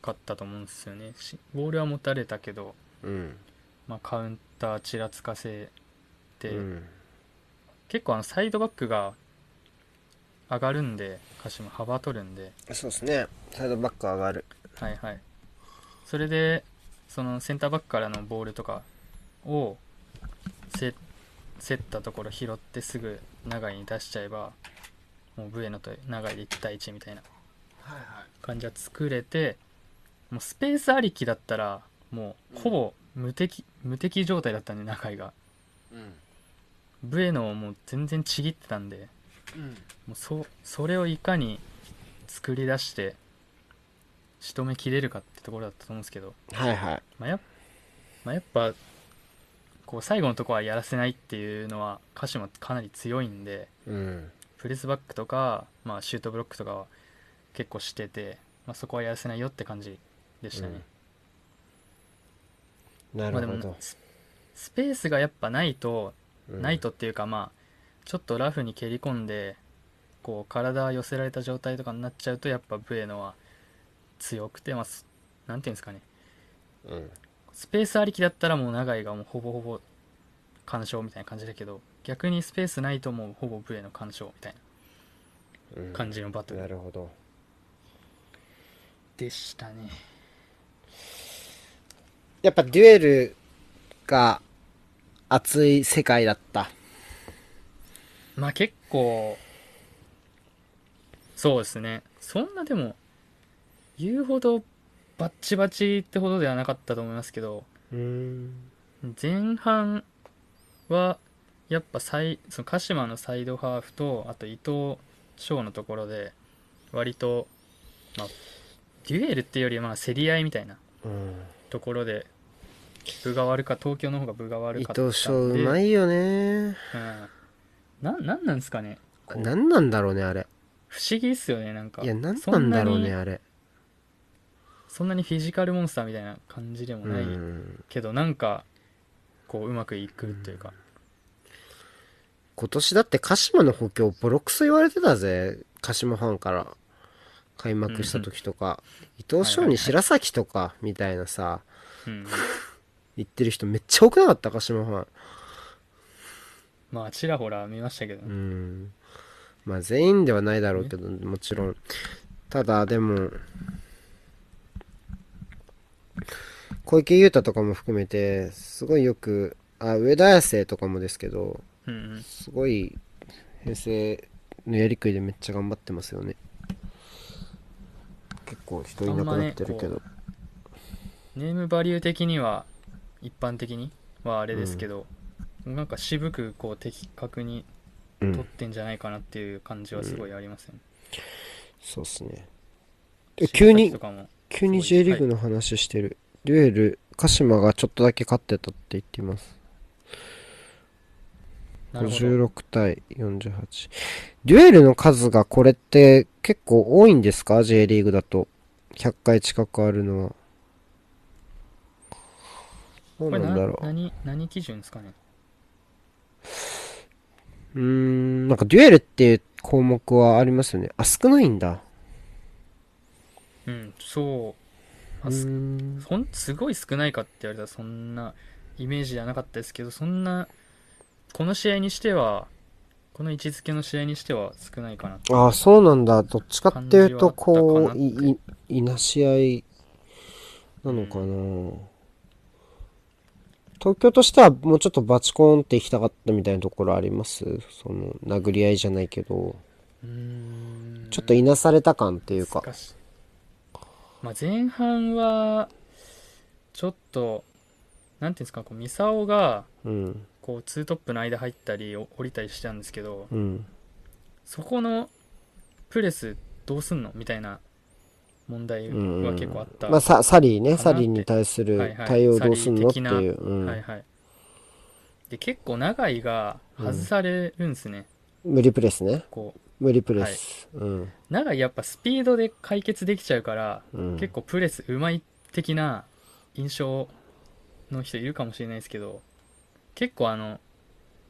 かったと思うんですよね。しボールは持たれたけど、うん。まあ、カウンターちらつかせて、うん。結構あのサイドバックが上がるんで鹿島幅取るんで。そうですね。サイドバック上がる。はいはい。それでそのセンターバックからのボールとかをせ競ったところ拾ってすぐ長井に出しちゃえばもうブエノと長井で1対1みたいな感じは作れてもうスペースありきだったらもうほぼ無敵、無敵状態だったんで長井が。うん。ブエノをもう全然ちぎってたんでうん。もうそそれをいかに作り出して仕留めきれるかってところだったと思うんですけど、はいはい。まあやまあ、やっぱこう最後のところはやらせないっていうのは鹿島かなり強いんでうん。プレスバックとか、まあ、シュートブロックとかは結構してて、まあ、そこはやらせないよって感じでしたね、なまあ、でもるほど、ススペースがやっぱないとうん。ないとっていうかまあちょっとラフに蹴り込んでこう体寄せられた状態とかになっちゃうとやっぱブエノは強くて、まあ、すなんていうんですかね。うんスペースありきだったらもう長井がもうほぼほぼ干渉みたいな感じだけど逆にスペースないともうほぼブエの干渉みたいうん。な感じのバトル。なるほど。でしたね。やっぱデュエルが熱い世界だった。まあ結構そうですね。そんなでも言うほどバッチバチってほどではなかったと思いますけどうん前半はやっぱサイその鹿島のサイドハーフとあと伊藤翔のところで割と、まあ、デュエルっていうよりはまあ競り合いみたいなうんところで分が悪か東京の方が分が悪伊かったんで。藤翔うまいよね。うん、ななんなんですかね何なんだろうねあれ。不思議っすよねなんか。いや何なんだろうねあれそんなにフィジカルモンスターみたいな感じでもうないん。けど、なんかこううまくいくというか、今年だって鹿島の補強ボロクソ言われてたぜ。鹿島ファンから。開幕した時とか、伊藤翔に白崎とかみたいなさ。うん、言ってる人めっちゃ多くなかった？鹿島ファン。まあちらほら見ましたけど、うん。まあ全員ではないだろうけどもちろん。ただでも小池優太とかも含めてすごいよくあ上田綺世とかもですけどうんうん、すごい編成のやりくりでめっちゃ頑張ってますよね。結構人いなくなってるけど、ネームバリュー的には一般的にはあれですけど、なんか渋くこう的確にうん。取ってんじゃないかなっていう感じはすごいありますよね、そうっすね。で急に急に J リーグの話してる、デュエル鹿島がちょっとだけ勝ってたって言っています。なるほど。56対48デュエルの数がこれって結構多いんですか？J リーグだと。100回近くあるのは。どうなんだろう。何何基準ですかね？うーんなんかデュエルっていう項目はありますよね。あ少ないんだうんそう。あすんそんすごい少ないかって言われたらそんなイメージじゃなかったですけどそんなこの試合にしてはこの位置づけの試合にしては少ないかなああそうなんだ。どっちかっていうとこういいいなし合いなのかな、東京としてはもうちょっとバチコーンって行きたかったみたいなところあります？その殴り合いじゃないけど。ちょっといなされた感っていうか。難しいまあ、前半はちょっとなんていうんですかこうミサオがうん。こうツートップの間入ったりお降りたりしたんですけどうん。そこのプレスどうすんの？みたいな問題うんは結構あった、まあササリーね。サリーに対するはいはい。対応どうすんの？ってサリーいう、うん。はいはい。で結構長井が外されるんですね、無理プレスね。こう無理プレス、うん。長井やっぱスピードで解決できちゃうから、うん。結構プレスうまい的な印象の人いるかもしれないですけど結構あの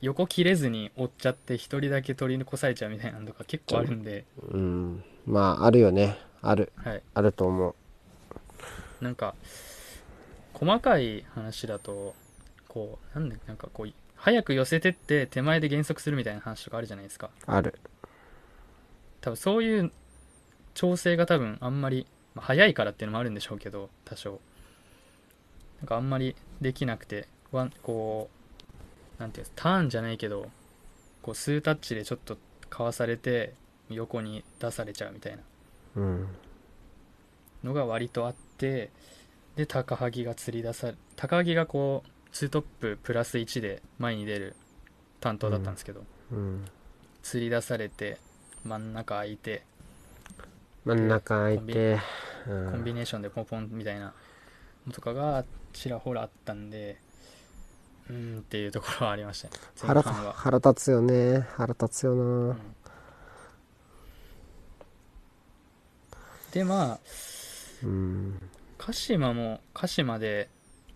横切れずに追っちゃって一人だけ取り残されちゃうみたいなのとか結構あるんで、うん。まああるよね。ある。はい、あると思う。なんか細かい話だとこうなんでなんかこう早く寄せてって手前で減速するみたいな話とかあるじゃないですか。ある多分そういう調整が多分あんまり、まあ、早いからっていうのもあるんでしょうけど多少。なんかあんまりできなくてワンこうなんていうんですターンじゃないけどこう数タッチでちょっとかわされて横に出されちゃうみたいな。うんのが割とあってで高萩が釣り出さ高萩がこう2トッププラス1で前に出る担当だったんですけど、うん。釣り出されて真ん中空いて真ん中空いてうん。コンビネーションでポンポンみたいなのとかがちらほらあったんでうーんっていうところはありましたね。前腹腹立つよね。腹立つよな、うん。でまあうん。鹿島も鹿島で、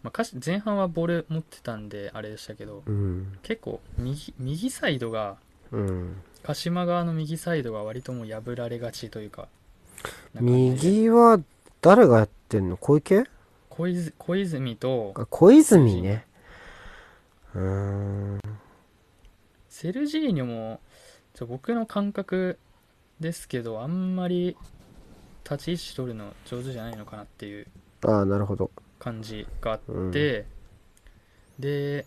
まあ、前半はボール持ってたんであれでしたけどうん。結構右右サイドがうん鹿島側の右サイドが割ともう破られがちというか右は誰がやってんの？小池？小泉小泉とあ小泉ね。うーん。セルジーニョもちょ僕の感覚ですけどあんまり立ち位置取るの上手じゃないのかなっていうああ、なるほど。感じがあって、うんで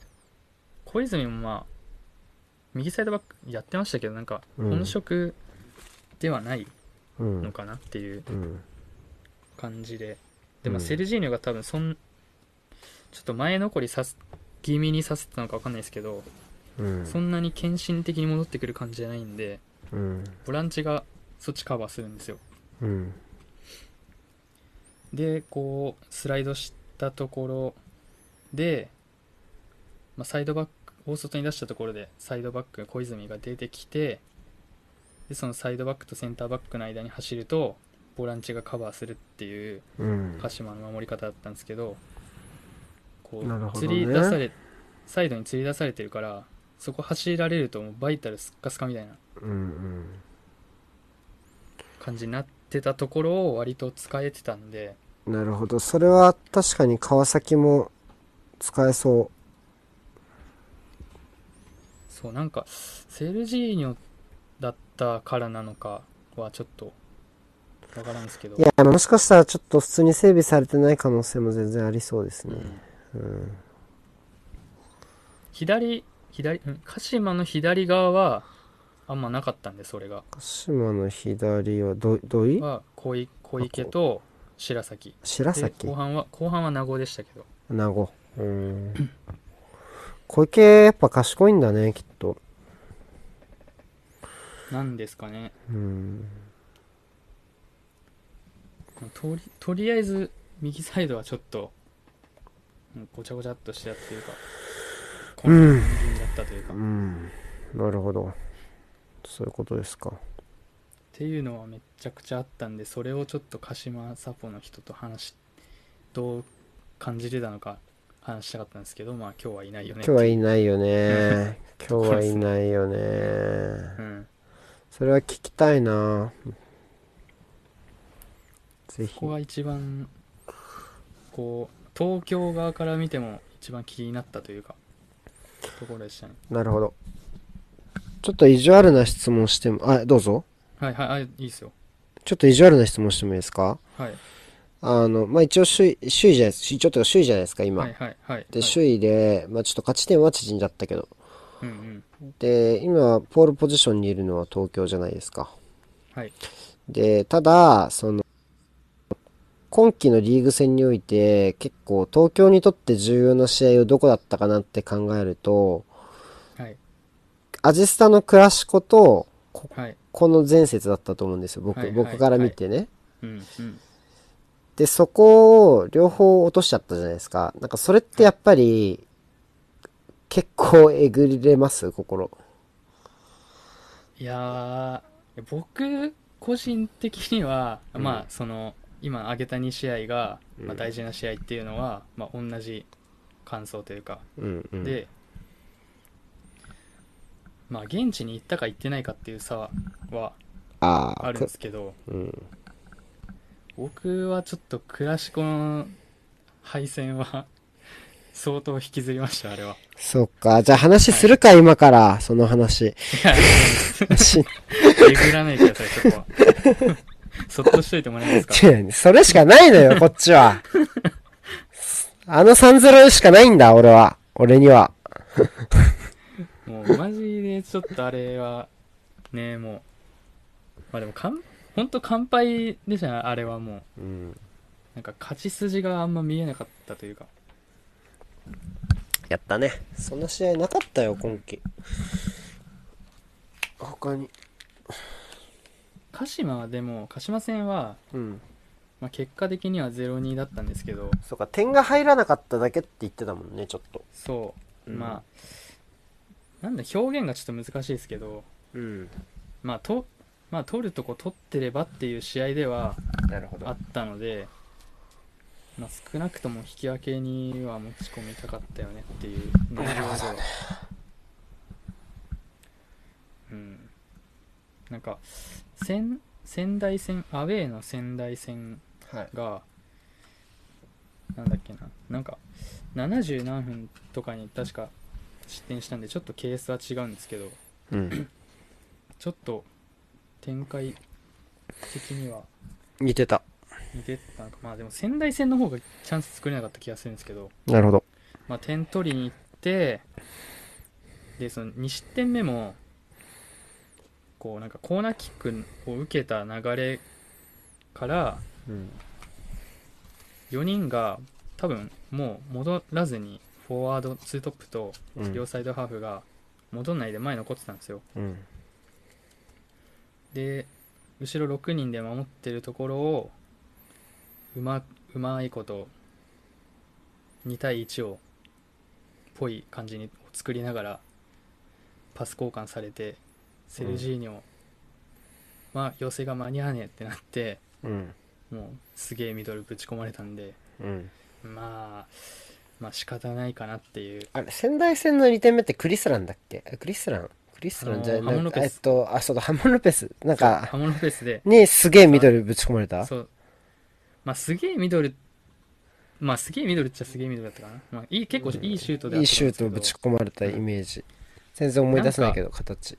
小泉もまあ右サイドバックやってましたけどなんかうん本職ではないうん。のかなっていううん。感じでで、まあ、うんセルジーニョが多分そんちょっと前残りさす気味にさせてたのか分かんないですけど、うん。そんなに献身的に戻ってくる感じじゃないんでうん。ボランチがそっちカバーするんですようん。でこうスライドしたところで、まあ、サイドバック大外に出したところでサイドバック小泉が出てきてでそのサイドバックとセンターバックの間に走るとボランチがカバーするっていううん。鹿島の守り方だったんですけどこう釣り出されサイドに釣り出されてるからそこ走られるともうバイタルスッカスカみたいな。感じになってたところを割と使えてたんでなるほど。それは確かに川崎も使えそそうなんかセルジーニョだったからなのかはちょっとわからんですけどう。いや、もしかしたらちょっと普通に整備されてない可能性も全然ありそうですね。うんうん。左左うん鹿島の左側はあんまなかったんでそれが鹿島の左はど、どいは小い小池と白崎で白崎？後半は後半は名護でしたけど名護。うん。小池やっぱ賢いんだね、きっと。なんですかねうん。とりとりあえず右サイドはちょっとうんごちゃごちゃっとしたっていうか混うん乱気味だったというか、うっん。なるほど。そういうことですか。ていうのはめちゃくちゃあったんでそれをちょっと鹿島サポの人と話しどう感じてたのか話したかったんですけどまあ今日はいないよね今日はいい、ないよね。今日はいないよね。うん、それは聞きたいな。ぜひここ。が一番こう東京側から見ても一番気になったというかところでしたねなるほど。ちょっと意地悪な質問しても、あ、どうぞ。はいはいあいいですよちょっと意地悪な質問してもいいですか？はいあの、まあ、一応首位、首位じゃないです。ちょっと首位じゃないですか、今。はいはいはいで、はい首位で、まあ、ちょっと勝ち点は縮んじゃったけど。うんうんで、今、ポールポジションにいるのは東京じゃないですか。はいで、ただ、その、今季のリーグ戦において、結構東京にとって重要な試合をどこだったかなって考えると、はいアジスタのクラシコと、こはいこの前節だったと思うんですよ。僕、はいはい僕から見てね。うんうんで、そこを両方落としちゃったじゃないですか。なんかそれってやっぱり、結構えぐれます心。いやー僕個人的には、うんまあその今挙げた2試合が、うんまあ、大事な試合っていうのは、まあ、同じ感想というか、うんうん。でまあ現地に行ったか行ってないかっていう差はあるんですけどうん。僕はちょっとクラシコの敗戦は相当引きずりましたあれはそっか。じゃあ話するか、今から、その話。いやし えぐらないでくださいそこは そっとしといてもらえますか？違う、それしかないのよ、こっちは。あの3-0しかないんだ、俺は。俺には。もうマジでちょっとあれはねもうまあでもかんほんと完敗でしたねあれはもううん。なんか勝ち筋があんま見えなかったというかやったね。そんな試合なかったよ、今季。他に。鹿島はでも鹿島戦は、うん。まあ、結果的には0-2だったんですけどそうか、点が入らなかっただけって言ってたもんね、ちょっと。そう、うんまあなんだ表現がちょっと難しいですけどうん。まあとまあ取るとこ取ってればっていう試合ではなるほあったので、まあ、少なくとも引き分けには持ち込みたかったよねっていう内容ではうんなんか仙仙台戦アウェーの仙台戦はい。がなんだっけななんか70何分とかに確か失点したんでちょっとケースは違うんですけどうん。ちょっと展開的には似てた。似てたのかまあでも仙台戦の方がチャンス作れなかった気がするんですけど、なるほど。まあ、点取りに行ってでその2失点目もこうなんかコーナーキックを受けた流れからうん。4人が多分もう戻らずにフォワード2トップとうん。両サイドハーフが戻んないで前残ってたんですようん。で後ろ6人で守ってるところをうまうまいこと2対1をぽい感じに作りながらパス交換されてセルジーニョ、まあ要請が間に合わねえってなってうん。もうすげえミドルぶち込まれたんでうん。まあまあ仕方ないかなっていう。あれ、仙台戦の2点目ってクリスランだっけ？あクリスラン？クリスランじゃあのーハモンロペス。えっと、あ、そうだ、ハモンロペス。なんかハ、モノペースで。にすげえミドルぶち込まれた？そうまあすげえミドルまあすげえミドルっちゃすげえミドルだったかな、まあ、いい結構いいシュートでいいシュートををぶち込まれたイメージ。全然思い出せないけど、形。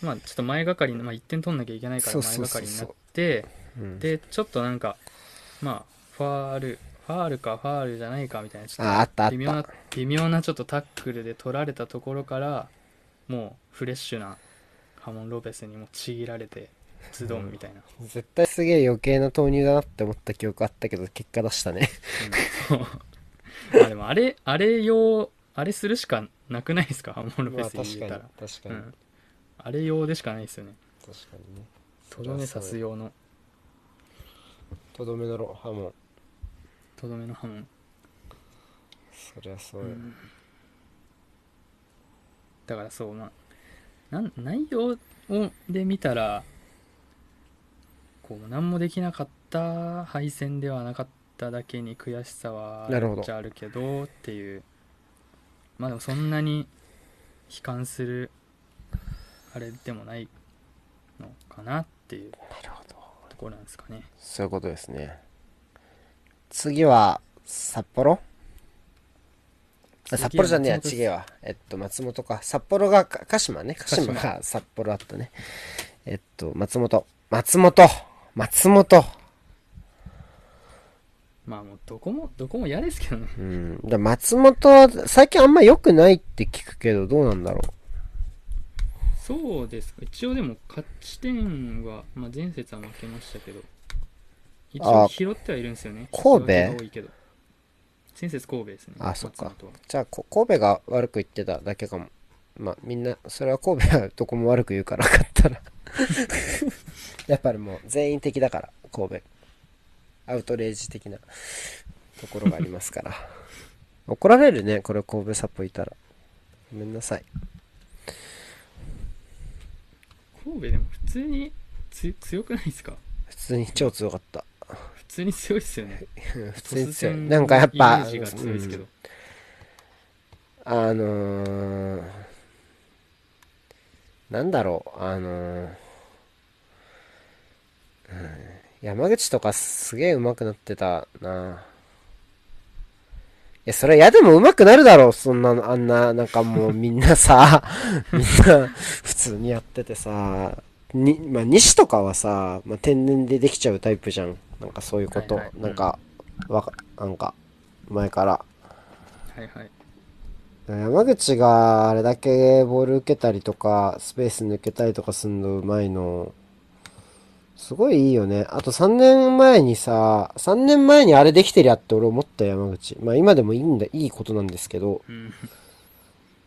まあちょっと前がかりの、まあ、1点取んなきゃいけないから前がかりになってうん。でちょっとなんかまあファールファールかファールじゃないかみたいなちょっと微妙なた。微妙なちょっとタックルで取られたところからもうフレッシュなハモン・ロペスにもちぎられてズドンみたいな、絶対すげえ余計な投入だなって思った記憶あったけど、結果出したね。うんそう まあでもあれあれ用あれするしかなくないですか？ハモン・ロペス入れたら、確かに。うん、あれ用でしかないですよね確かにね。とどめ刺す用のとどめのロハモン。とどめのハモンそりゃそうよ。うんだからそうまあなん内容をで見たらこう何もできなかった敗戦ではなかっただけに悔しさはなるほどじゃあるけどっていうまあでもそんなに悲観するあれでもないのかなっていう。ところなんですかねそういうことですね。次は、札幌？あ札幌じゃねえや、松本違えわ。えっと、松本か。札幌がか鹿島ね。鹿島鹿が札幌あったね。えっと、松本。松本松本。まあもうどこもどこも嫌ですけどね。うん。だ松本、最近あんま良くないって聞くけど、どうなんだろそうですか。一応でも勝ち点は、まあ、前節は負けましたけど。一あ応拾ってはいるんですよね。神戸？引き分けが多いけど。前節神戸ですね。あそっか。じゃあ、こ神戸が悪く言ってただけかも。まあ、みんな、それは神戸はどこも悪く言うから、勝ったら。やっぱりもう、全員的だから、神戸。アウトレイジ的なところがありますから。怒られるね、これ神戸サポいたら。ごめんなさい。神戸でも普通につ強くないですか？普通に超強かった。普通に強いですよね 普通に強い。なんかやっぱ、イメージが強いですけど、うんあのー、なんだろう、あのーうん山口とかすげえ上手くなってたな。いや、それ嫌でも上手くなるだろう、そんなの、あんな、なんかもうみんなさ、みんな普通にやっててさ、に、まあ、西とかはさ、まあ、天然でできちゃうタイプじゃん。なんかそういうこと。はいはいなんか、わか、なんか、前から。はいはい山口があれだけボール受けたりとか、スペース抜けたりとかすんのうまいの、すごいいいよね。あと3年前にさ、3年前にあれできてりゃって俺思ったよ山口。まあ今でもいいんだ、いいことなんですけど、うん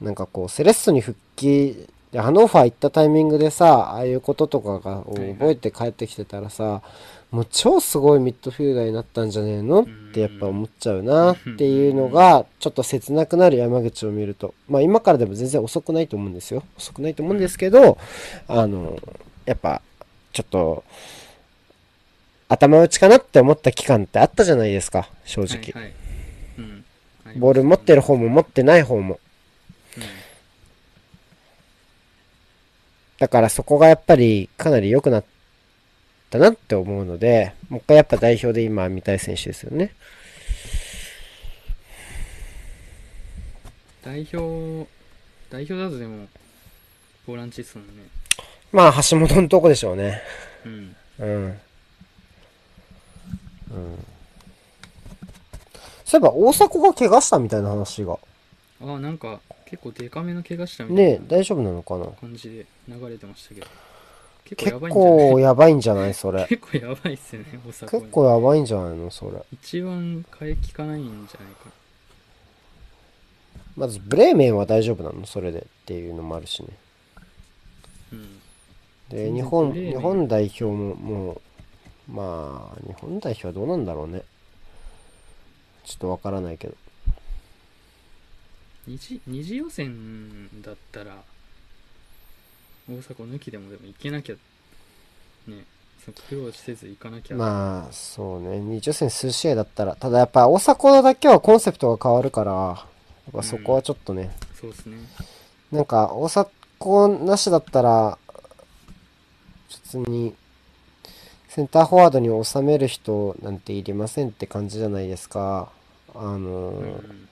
なんかこう、セレッソに復帰、で、ハノーファー行ったタイミングでさ、ああいうこととかが覚えて帰ってきてたらさ、もう超すごいミッドフィルダーになったんじゃねえの？ってやっぱ思っちゃうなっていうのが、ちょっと切なくなる山口を見ると。まあ今からでも全然遅くないと思うんですよ。遅くないと思うんですけど、あの、やっぱ、ちょっと、頭打ちかなって思った期間ってあったじゃないですか、正直。はいはいうんボール持ってる方も持ってない方も。うんだからそこがやっぱりかなり良くなっったなって思うので、もう一回やっぱ代表で今見たい選手ですよね。代表、代表だとでも、ボランチですもんね。まあ、橋本のとこでしょうね。うん。うん。うん。そういえば、大迫が怪我したみたいな話が。ああ、なんか、結構デカめの怪我したみたいな。ね大丈夫なのかな感じで流れてましたけど。結結構やばいんじゃない？それ。結構やばいっすよね大阪結構やばいんじゃないの？それ。一番替え効かないんじゃないかまず、ブレーメンは大丈夫なの？それでっていうのもあるしね。うんで、日本、日本代表も、もう、まあ、日本代表はどうなんだろうね。ちょっとわからないけど。二次二次予選だったら大阪抜きでもでも行けなきゃねそう苦労せず行かなきゃ、まあ、そうね。日予選数試合だったら、ただやっぱ大迫だけはコンセプトが変わるから、やっぱそこはちょっとね、そうですね。なんか、大迫なしだったら、普通に、センターフォワードに収める人なんていりませんって感じじゃないですか。あのうん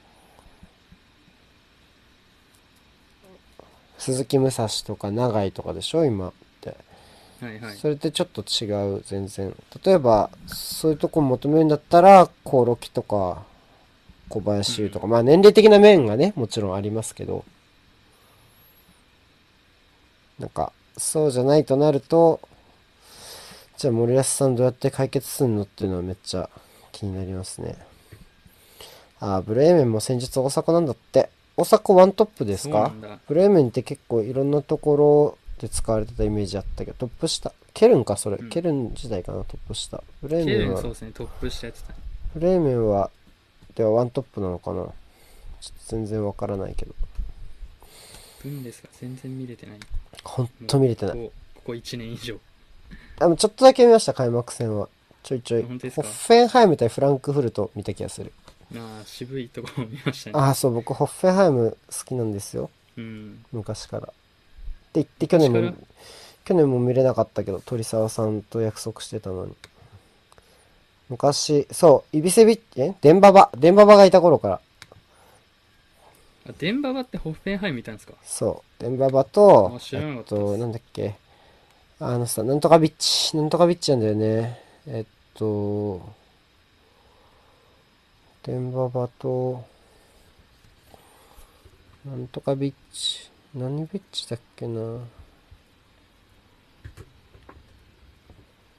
鈴木武蔵とか永井とかでしょ、今って。はいはいそれってちょっと違う、全然。例えば、そういうとこ求めるんだったら、コオロキとか、小林優とか、まあ年齢的な面がね、もちろんありますけど、なんか、そうじゃないとなると、じゃあ森保さんどうやって解決するのっていうのはめっちゃ気になりますね。ああ、ブレーメンも先日大阪なんだって。大阪ワントップですか？ブレーメンって結構いろんなところで使われてたイメージあったけど、トップ下。ケルンか、それ？うんケルン時代かな、トップ下。ブレーメンはそう、ですねトップ下やってたねブレーメンは、ではワントップなのかな？ちょっと全然わからないけど。ブンですが全然見れてないほんと見れてない。ここここ1年以上あの、ちょっとだけ見ました、開幕戦は。ちょいちょい。ホッフェンハイム対フランクフルト見た気がする。まあ渋いところを見ましたねああ、そう、僕、ホッフェンハイム好きなんですよ。うん昔から。って言って、去年も昔か、去年も見れなかったけど、鳥沢さんと約束してたのに。昔、そう、イビセビッチ、え？デンババ、デンババがいた頃から。あデンババってホッフェンハイム見たんですか？そう、デンババとあ、知らなえっかったですと、なんだっけ？あのさ、なんとかビッチ、なんとかビッチなんだよね。えっと、デンババと、なんとかビッチ、何ビッチだっけな。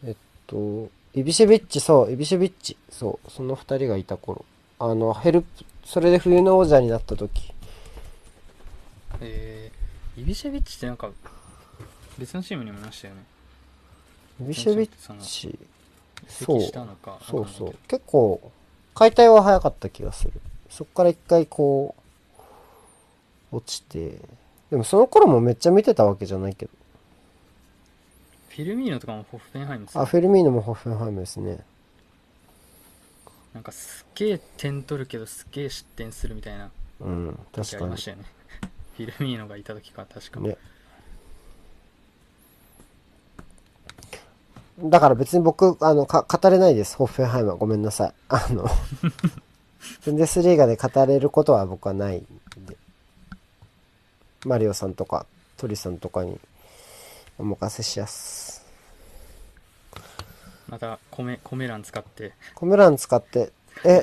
えっと、イビシェビッチ、そう、イビシェビッチ、そう、その二人がいた頃。あの、ヘルプ、それで冬の王者になった時。えー、イビシェビッチってなんか別のチームにもいましたよねイビシェビッチ、移そうそうそう。結構、解体は早かった気がする。そっから一回こう、落ちて。でもその頃もめっちゃ見てたわけじゃないけど。フィルミーノとかもホッフェンハイムですあ、フェルミーノもホッフェンハイムですね。なんかすっげえ点取るけどすっげえ失点するみたいなうん、確かに時ありまし。たよねフィルミーノがいた時か確か、ね。だから別に僕、あの、か、語れないです。ホッフェンハイムは。ごめんなさい。あの、ブンデスリーガで語れることは僕はないんで。マリオさんとか、トリさんとかにお任せしやす。また米米欄使ってコメラン使って、え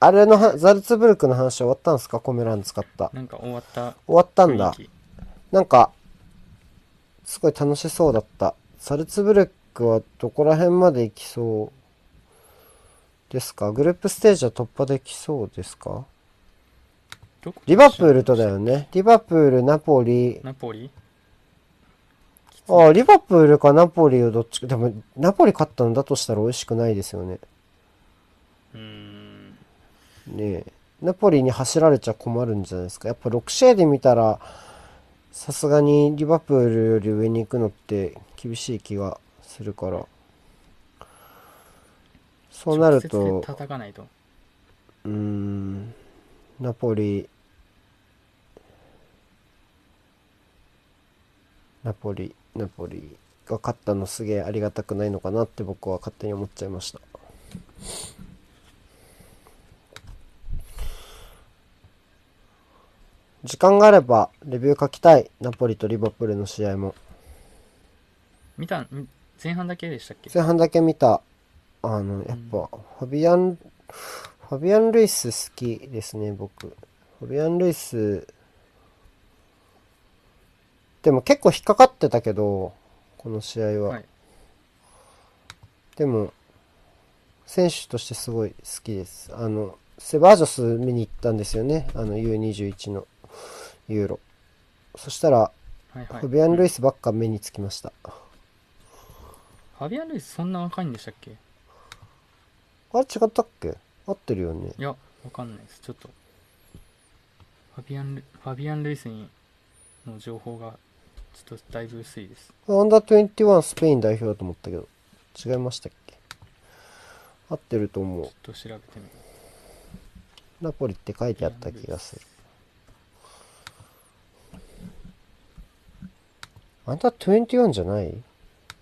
あれのは、ザルツブルクの話終わったんですか？コメラン使った。なんか終わった終わったんだ。なんか、すごい楽しそうだった。サルツブルクはどこら辺まで行きそうですか？グループステージは突破できそうですか？リバプールとだよね。リバプール、ナポリ。ナポリ？ああ、リバプールかナポリをどっちか。でも、ナポリ勝ったのだとしたら美味しくないですよね。うーんねえ。ナポリに走られちゃ困るんじゃないですか？やっぱ6試合で見たら、さすがにリバプールより上に行くのって厳しい気がするから。そうなると直、接で叩かないとうーん、ナポリ、ナポリ、ナポリが勝ったのすげえありがたくないのかなって僕は勝手に思っちゃいました。時間があればレビュー書きたい。ナポリとリバプールの試合も。見た前半だけでしたっけ？前半だけ見た。あの、やっぱ、ファビアン、ファビアン・ルイス好きですね、僕。ファビアン・ルイス、でも結構引っかかってたけど、この試合は。はいでも、選手としてすごい好きです。あの、セバージョス見に行ったんですよね。あの U21 のユーロ。そしたら、はいはいファビアン・ルイスばっか目につきました。ファビアン・ルイスそんな若いんでしたっけ？あれ違ったっけ？合ってるよね。いや、わかんないです。ちょっと。ファビアンル、ファビアン・ルイスにの情報がちょっとだいぶ薄いです。アンダー21スペイン代表だと思ったけど、違いましたっけ？合ってると思うちょ。っと調べてみる。ナポリって書いてあった気がする。アンダー21じゃない？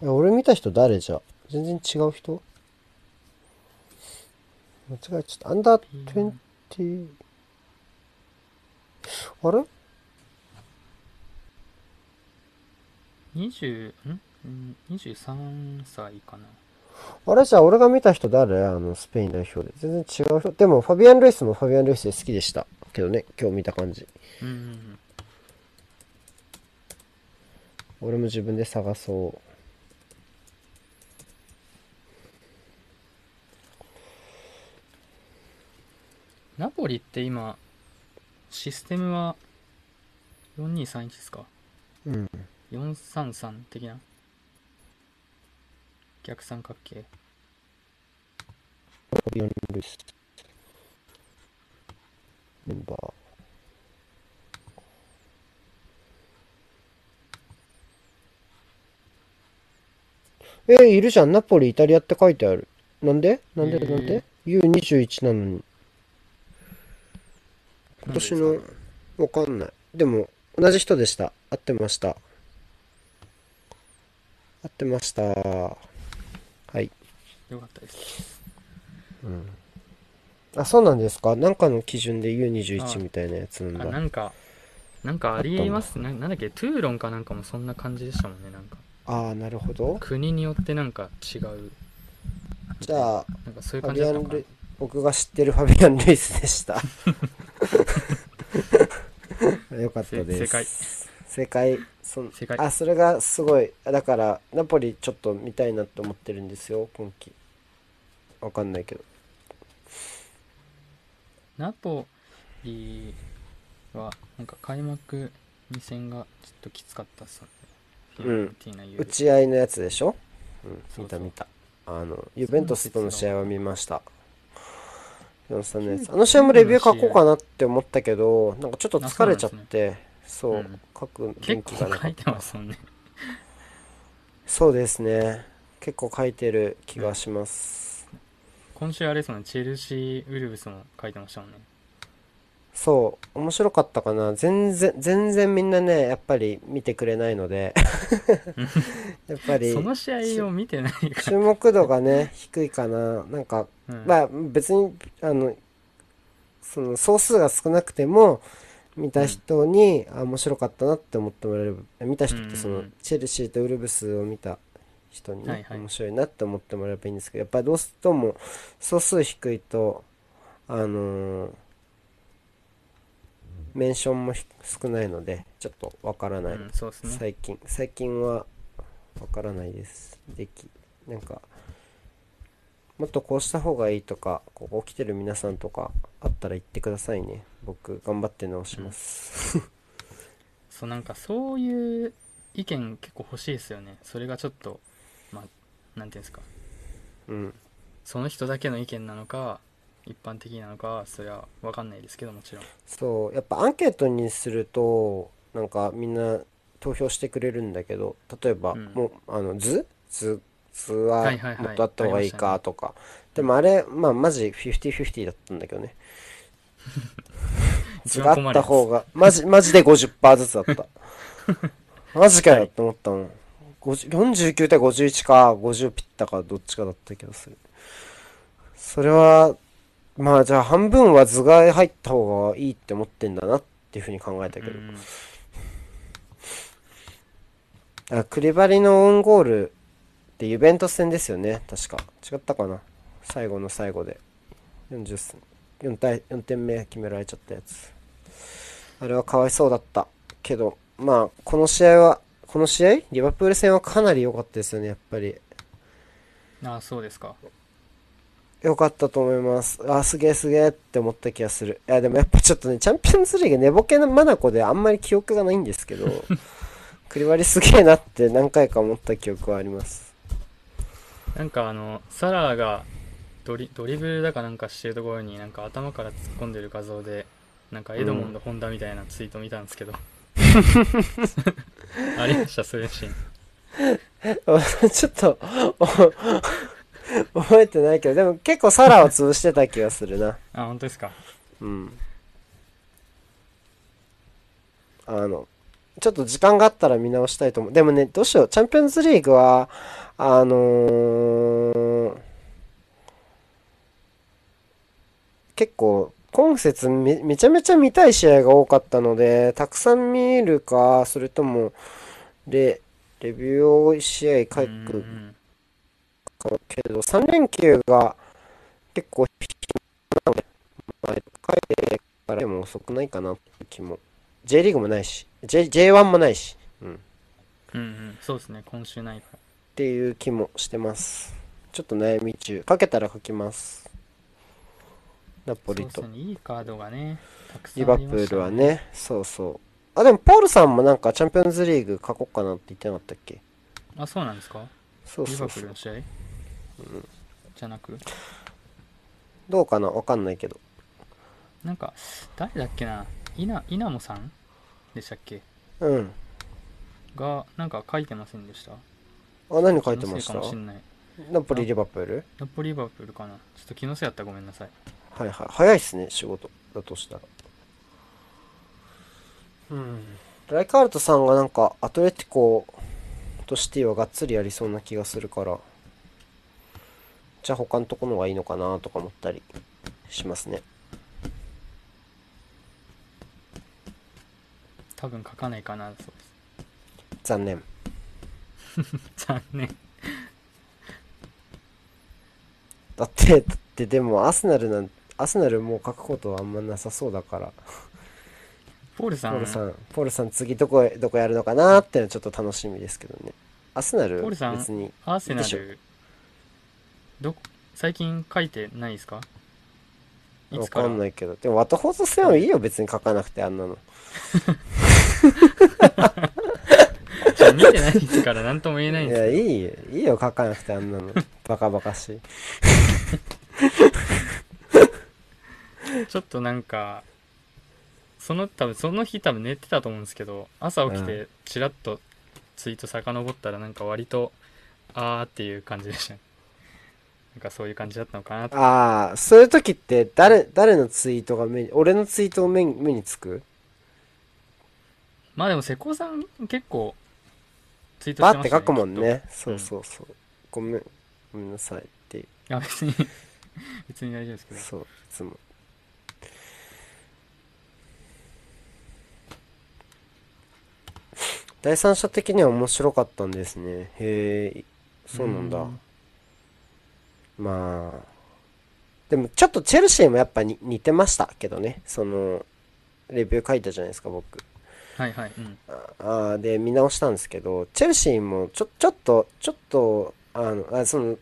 いや俺見た人誰じゃ？全然違う人？間違えちゃった。アンダー20、あれ？20、ん？うん23歳かな。あれじゃあ俺が見た人誰？あのスペイン代表で。全然違う人。でもファビアン・ルイスもファビアン・ルイスで好きでした。けどね、今日見た感じ。うんうんうん。俺も自分で探そう。ナポリって今、システムは4231ですか？うん。433的な？逆三角形。メンバー。えー、いるじゃん。ナポリ、イタリアって書いてある。なんで？なんで？えーなんで ?U21 なのに。今年のわかんない。でも、同じ人でした。合ってました。合ってました。はい。よかったですあ、そうなんですかなんかの基準であ U21 みたいなやつなんあだ。なんかなんかありますななんだっけ？トゥーロンかなんかもそんな感じでしたもんねなんかああ、なるほど。国によってなんか違うじゃあ、なんかそういうファ感じ僕が知ってるファビアン・ルイスでした。よかったです。せ正解正解。そん正解あ、それがすごい。だから、ナポリちょっと見たいなって思ってるんですよ、今季。わかんないけど。ナポリはなんか開幕2戦がちょっときつかったっすよねフィオレンティーナ有利打ち合いのやつでしょ？うん、そう見た見た。あの、ユベントスとの試合は見ました。4-3のやつ。あの試合もレビュー書こうかなって思ったけど、なんかちょっと疲れちゃって、そううん、書く元結気がなかっ構書いてまた。すもんねそうですね。結構書いてる気がします。今週あれですもんねチェルシーウルブスも書いてましたもんねそう、面白かったかな。全然、全然みんなね、やっぱり見てくれないので、やっぱりその試合を見てないか注目度がね、低いかな。なんか、ら、うんまあ別に、あの、その総数が少なくても、見た人に、あ、面白かったなって思ってもらえる。見た人ってその、チェルシーとウルブスを見た人にね、はいはい面白いなって思ってもらえればいいんですけど、やっぱりどうしても総数低いと、あのーメンションもひ少ないので、ちょっとわからない。うん、そうですね。最近最近はわからないです。できなんかもっとこうした方がいいとかここ来てる皆さんとかあったら言ってくださいね。僕頑張って直します、そうなんかそういう意見結構欲しいですよね。それがちょっとまあなんていうんですか。うん、その人だけの意見なのか一般的なのかはそれは分かんないですけどもちろん。そうやっぱアンケートにするとなんかみんな投票してくれるんだけど例えば、うん。もうあの図？図図ははいはいはい。もっとあった方がいいかとか、でもあれまあマジ50-50だったんだけどね。一があった方が、マジ、マジで50%ずつだった。マジかよって思ったもん。50 49対51か、50ピッタか、どっちかだった気がする。それは、まあじゃあ半分は図が入った方がいいって思ってんだなっていうふうに考えたけど、うん。あクリバリのオウンゴールってユベントス戦ですよね。確か。違ったかな。最後の最後で。40 4, 対4点目決められちゃったやつ。あれはかわいそうだったけど。まあこの試合はこの試合？リバプール戦はかなり良かったですよねやっぱり。ああそうですか良かったと思います。あすげえすげえって思った気がする。いやでもやっぱちょっとねチャンピオンズリーグ寝ぼけなマナコであんまり記憶がないんですけどクリバリすげえなって何回か思った記憶はあります。なんかあのサラーがドリドリブルだかなんかしてるところになんか頭から突っ込んでる画像でなんかエドモンド・ホンダみたいなツイート見たんですけど、ありましたそういうシーン。ちょっとお 覚えてないけどでも結構サラを潰してた気がするな。あ本当ですか？うん。あのちょっと時間があったら見直したいと思う。でもねどうしよう。チャンピオンズリーグはあのー結構今節めめちゃめちゃ見たい試合が多かったのでたくさん見るかそれともレレビューを1試合書うんうけど3連休が結構なので、まあ、書いてからでも遅くないかなって気も。J リーグもないし、J、J1 もないし、うん、っうんうん。そうですね。今週ないから。ていう気もしてます。ちょっと悩み中。書けたら書きます。ナポリと。ね。いいカードがねたくさんリバプールはね。そうそう。あでもポールさんもなんかチャンピオンズリーグ書こうかなって言ってなかったっけ？あそうなんですか？そうリそうそう。バプールの試合、じゃなく？どうかな？わかんないけど。なんか誰だっけな？稲稲モさん？でしたっけ？うん。がなんか書いてませんでした？あ何書いてました？気のせいかもしんない。ナポリリバプール？ナポリバプールかな。ちょっと気のせいやったらごめんなさい。はいはい。早いっすね仕事だとしたら。うん。ライカールトさんがなんかアトレティコとシティはがっつりやりそうな気がするからじゃあ他のとこのがいいのかなとか思ったりしますね。多分書かないかなそうです。残念。残念。だってだってでもアスナルなんアスナルもう書くことはあんまなさそうだから。ポールさんポールさんポールさん次どこへどこやるのかなってのはちょっと楽しみですけどね。アスナルポールさん別にアーセナルどこ最近書いてないですか？いわつから？かんないけど。でも、ワトフォーズ戦はいいよ、別に書かなくて、あんなの。ちょ見てないですから何とも言えないいや、んですけいいよ、いいよ、書かなくて、あんなの。バカバカしい。どちょっとなんかその多分その日多分寝てたと思うんですけど朝起きうてチラッとツイート遡ったらなんか割とあーっていう感じでしたねなんかそういう感じだったのかなとああ、そういう時って、誰、誰のツイートが目に、俺のツイートを目に目につく？まあでも瀬古さん結構ツイートバしてましたねーって書くもんね。そうそうそう。ごめん、ごめんなさいっていいや別に 別に大丈夫ですけどそう、いつも。第三者的には面白かったんですね。へえ、そうなんだ。うんまあ、でもちょっとチェルシーもやっぱに似てましたけどね。その、レビュー書いたじゃないですか、僕。はいはいうんああで、見直したんですけど、チェルシーもちょ、ちょっと、ちょっと、あの、あその、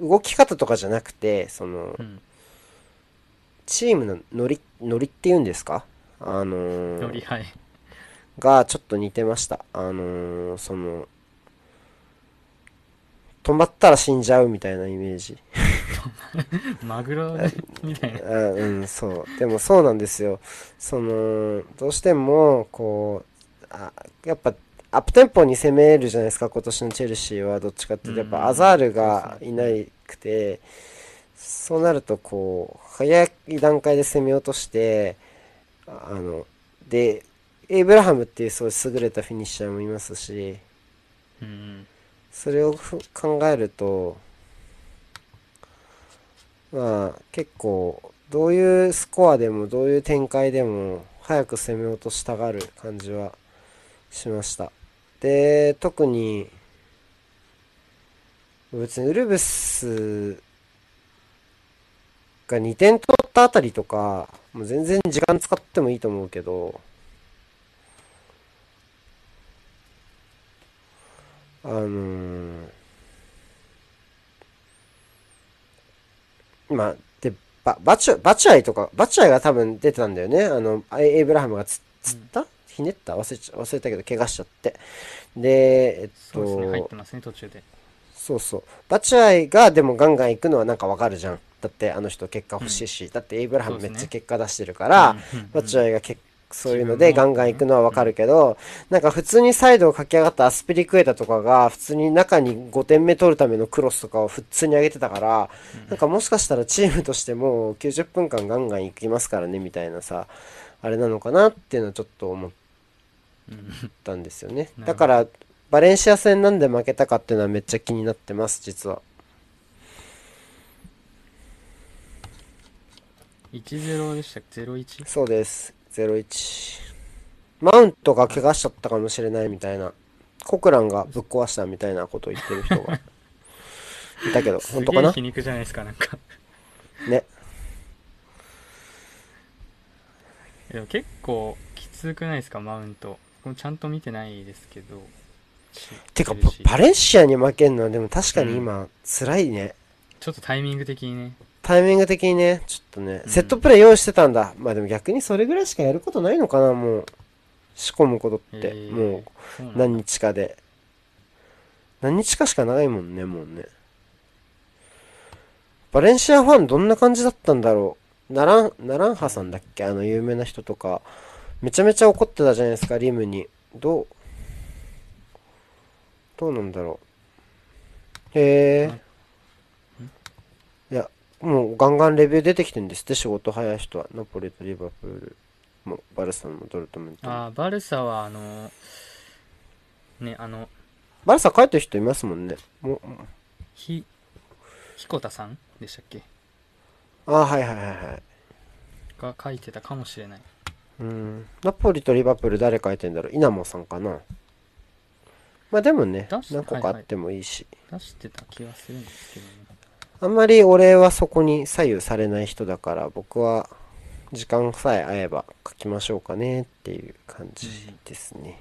動き方とかじゃなくて、その、うんチームのノリ、ノリっていうんですか？あのーよりはいがちょっと似てました。あのーその、止まったら死んじゃうみたいなイメージ。マグロみたいなあうん、そう。でもそうなんですよ。その、どうしても、こう、あやっぱ、アップテンポに攻めるじゃないですか、今年のチェルシーは。どっちかっていうと、やっうんぱアザールがいないくて、そうなると、こう、早い段階で攻めようとして、あの、で、エイブラハムっていうそういう優れたフィニッシャーもいますし、うんうんそれを考えると、まあ結構、どういうスコアでもどういう展開でも早く攻め落としたがる感じはしました。で特に別にウルブスが2点取ったあたりとかもう全然時間使ってもいいと思うけどあのーまあ、で、バ、バチュ、バチュアイとか、バチュアイが多分出てたんだよね。あの、エイエイブラハムがつ、つった、ひねった？忘れちゃ、忘れたけど、怪我しちゃって。で、えっそうですね入っとて、ますね途中でそうそう。バチュアイがでもガンガン行くのはなんかわかるじゃん。だってあの人結果欲しいし、だってエイブラハムめっちゃ結果出してるから、バチュアイが結そういうのでガンガン行くのはわかるけど、なんか普通にサイドを駆け上がったアスピリクエタとかが普通に中に5点目取るためのクロスとかを普通に上げてたから、なんかもしかしたらチームとしても90分間ガンガン行きますからねみたいなさ、あれなのかなっていうのはちょっと思ったんですよね。だから、バレンシア戦なんで負けたかっていうのはめっちゃ気になってます、実は。1-0でしたっけ ?0-1? そうです。01。マウントが怪我しちゃったかもしれないみたいな。コクランがぶっ壊したみたいなことを言ってる人が いたけど、す本当かな？皮肉じゃないですかなんかね。でも結構きつくないですかマウントこれちゃんと見てないですけどてか、バレンシアに負けんのはでも確かに今、辛いね。ちょっとタイミング的にねタイミング的にね、ちょっとね、うんセットプレー用意してたんだ。まあでも逆にそれぐらいしかやることないのかな、もう。仕込むことって。えーもう、何日かで。何日かしかないもんね、もうね。バレンシアファンどんな感じだったんだろう。ナラン、ナランハさんだっけ？あの有名な人とか。めちゃめちゃ怒ってたじゃないですか、リムに。どう、どうなんだろう。へえ。もうガンガンレビュー出てきてんですって、仕事早い人は。ナポリとリバプールも、バルサもドルトムントも。あーバルサはあのねあのバルサ帰ってる人いますもんね。もう、ひ彦田さん？でしたっけ？ああ、はいはいはいはい。が書いてたかもしれないうん。ナポリとリバプール誰書いてんだろう？稲モさんかな？まあでもね出、し何個かあってもいいし。出してた気がするんですけどねあんまり俺はそこに左右されない人だから、僕は時間さえ合えば書きましょうかねっていう感じですね。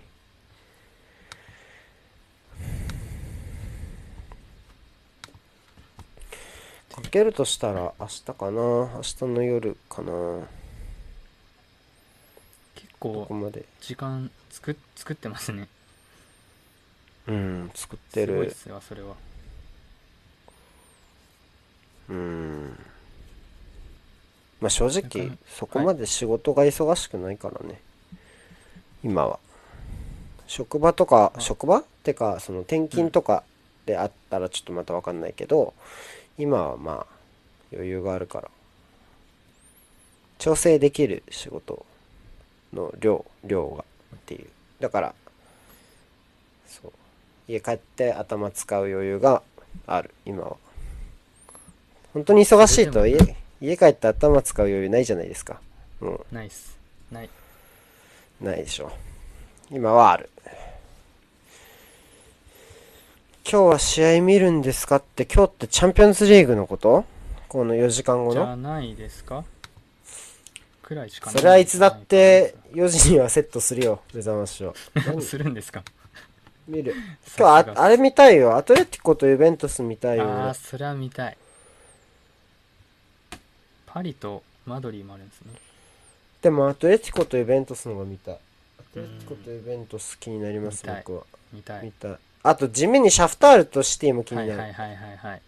書けるとしたら明日かな？明日の夜かな？結ここ構まで？時間作っ作ってますねうん、作ってるすごいっ。すわそれはうん。まあ正直そこまで仕事が忙しくないからね。今は。職場とか、あ職場ってか、その転勤とかであったらちょっとまたわかんないけど、今はまあ余裕があるから。調整できる仕事の量、量がっていう。だから、そう。家帰って頭使う余裕がある、今は。本当に忙しいと家家帰って頭使う余裕ないじゃないですか。もナイスない。う、ないでしょ。今はある。今日は試合見るんですかって、今日ってチャンピオンズリーグのこと？この4時間後じのゃないですかくらいしかないそれはいつだって4時にはセットするよ、目覚ましを。何 するんですか？見る。今日あ、あれ見たいよ。アトレティコとユベントス見たいよ。ああ俺それは見たいパリとマドリーもあるんですねでもアトレティコとユベントスの方が見たい。アトレティコとユベントス気になります、見たい僕は。見たい見たい。あと地味にシャフタールとシティも気になる。はいはいはいはいはい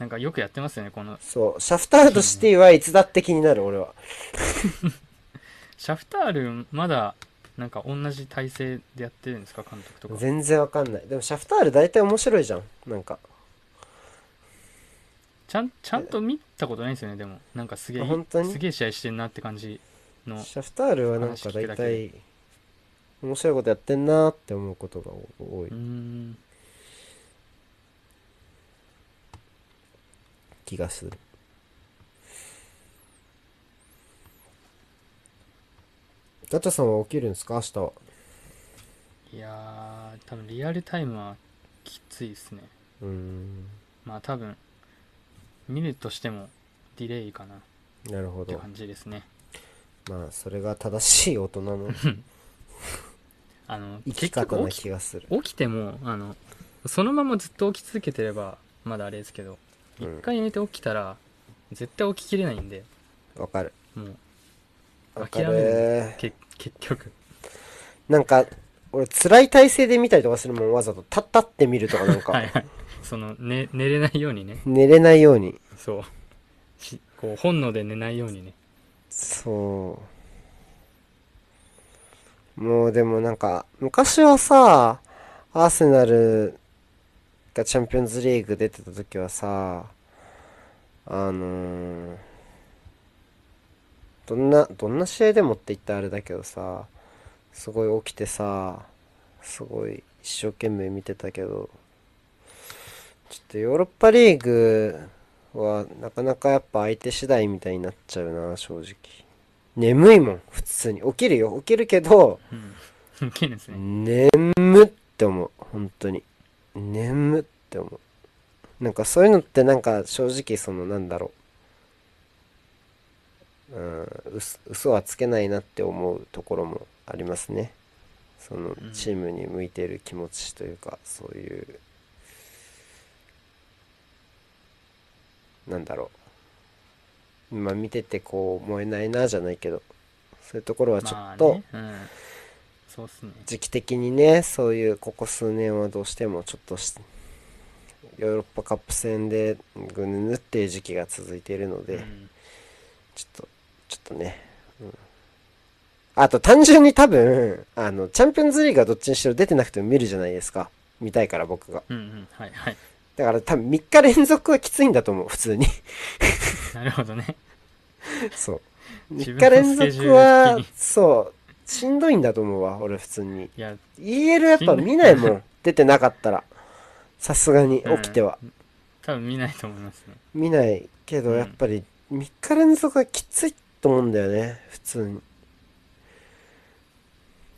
なんかよくやってますよねこのそう。シャフタールとシティはいつだって気になる、俺は。シャフタールまだなんか同じ体勢でやってるんですか監督とか全然わかんない。でもシャフタール大体面白いじゃん。なんか。ちゃんちゃんと見たことないんですよねでもなんかすげえあ本当に？すげえ試合してんなって感じのシャフタールはなんか大体面白いことやってんなーって思うことが多い。気がする。ガチャさんは起きるんですか？明日は。いやー多分リアルタイムはきついですねうーん。まあ多分見るとしてもディレイかなっなるほど。て感じですねまあ、それが正しい大人の あの生き結方な局起き気がする。起きてもあのそのままずっと起き続けてればまだあれですけど一うん回寝て起きたら絶対起ききれないんでわかる。もうわか諦めるる。け結局なんか、俺、辛い体勢で見たりとかするもん、わざと。立ったって見るとか、なんか、はいはいその、ね、寝れないようにね寝れないように。そうしこう本能で寝ないようにねそう。もうでもなんか、昔はさ、アーセナルがチャンピオンズリーグ出てた時はさ、あのーどんな、どんな試合でもって言ったらあれだけどさ、すごい起きてさ、すごい一生懸命見てたけど、ちょっとヨーロッパリーグはなかなかやっぱ相手次第みたいになっちゃうな、正直。眠いもん、普通に。起きるよ、起きるけど、うん起きるんですね眠って思う、本当に。眠って思う。なんかそういうのってなんか正直そのなんだろう。うん、嘘嘘はつけないなって思うところもありますね。そのんチームに向いてる気持ちというか、そういう、なんだろう。まあ見ててこう思えないなじゃないけど、そういうところはちょまあっと、ね。うん。そうっすね。時期的にねそういうここ数年はどうしてもちょっとしヨーロッパカップ戦でぐぬぬっていう時期が続いているので、うん。ちょっとちょっとね、うん、あと単純に多分あのチャンピオンズリーグはどっちにしろ出てなくても見るじゃないですか。見たいから僕が。うんうん。はいはいだから多分3日連続はきついんだと思う普通に。なるほどね。そう。3自分の日連続はそう。しんどいんだと思うわ俺普通に。いや EL やっぱ見ないもん出てなかったら。さすがに起きては、多分見ないと思いますね。見ないけどうん。やっぱり3日連続はきついと思うんだよね普通に。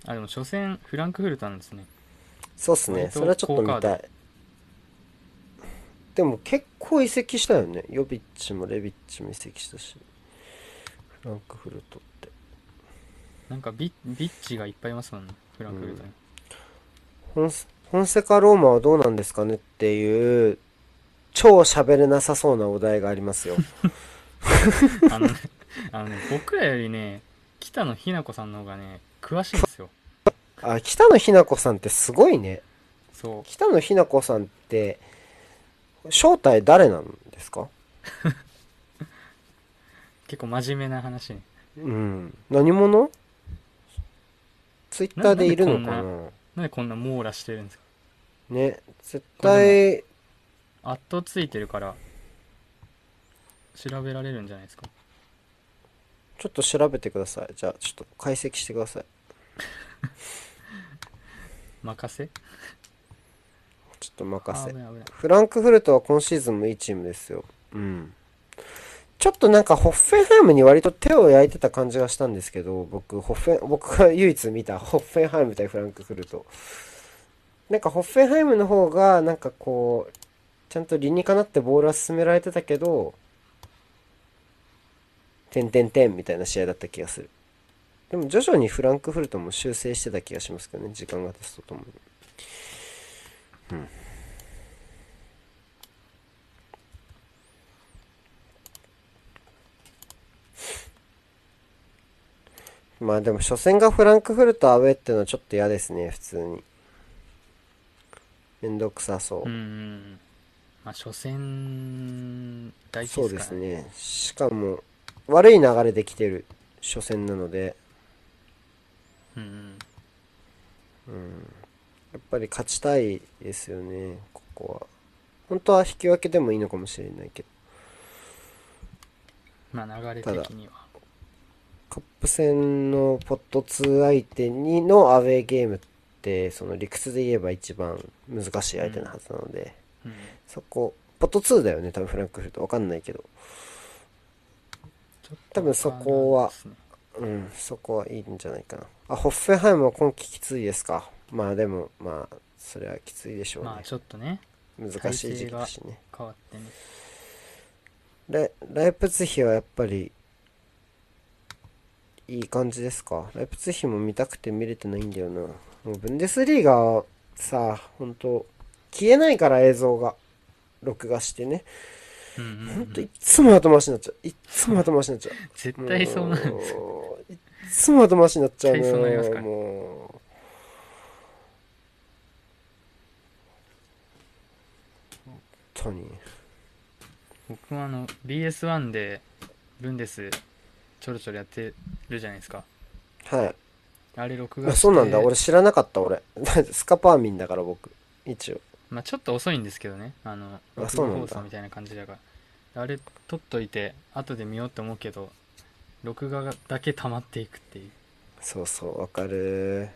あでも初戦フランクフルトなんですね。そうっすね。それはちょっと見たいでも結構移籍したよね。ヨビッチもレビッチも移籍したし。フランクフルトって。なんかビビッチがいっぱいいますもんね。フランクフルトに、本セ本セカローマはどうなんですかねっていう超喋れなさそうなお題がありますよ。あのねあのね僕らよりね北野日な子さんの方がね詳しいんですよ。あ北野日な子さんってすごいね。そう。北野日な子さんって正体誰なんですか？結構真面目な話ね。うん。何者？ツイッターでいるのかな？ななんでこんな網羅してるんですか？ね絶対アットついてるから調べられるんじゃないですか？ちょっと調べてください。じゃあちょっと解析してください。任せ？ちょっと任せ。フランクフルトは今シーズンもいいチームですよ。うん。ちょっとなんかホッフェンハイムに割と手を焼いてた感じがしたんですけど僕ホッフェン 僕が唯一見たホッフェンハイム対フランクフルト。なんかホッフェンハイムの方がなんかこうちゃんと理にかなってボールは進められてたけど点点点みたいな試合だった気がする。でも徐々にフランクフルトも修正してた気がしますけどね時間が経つとともにまあでも初戦がフランクフルトアウェーっていうのはちょっと嫌ですね普通に。めんどくさそう、うんうんまあ初戦大事そうでからですすね。しかも悪い流れで来てる。初戦なので。うん。うんやっぱり勝ちたいですよねここは。本当は引き分けでもいいのかもしれないけど。まあ流れ的には。カップ戦のポット2相手にのアウェーゲームってその理屈で言えば一番難しい相手なはずなので、うん。そこポット2だよね多分フランクフルトわかんないけど。多分そこはうん、そこはいいんじゃないかな。あ、ホッフェンハイムは今季きついですか？まあでも、まあ、それはきついでしょうね。まあちょっとね難しい時期だしね。変わってねライライプツィヒはやっぱり、いい感じですか？ライプツィヒも見たくて見れてないんだよな。もうブンデスリーガさ、ほんと、消えないから映像が。録画してね。うんうんうんほんといっつも後回しになっちゃう。いっつも後回しになっちゃう。絶対そうなるんですいっつも後回しになっちゃう絶対そうなりますからもう。本当に。僕はあの BS1 でブンデスちょろちょろやってるじゃないですかはい。あれ録画そうなんだ。俺知らなかった、俺。スカパーミンだから僕。一応。まあちょっと遅いんですけどねあのあ録画放送みたいな感じだからあれ撮っといて後で見ようって思うけど録画だけ溜まっていくっていうそうそう、わかる。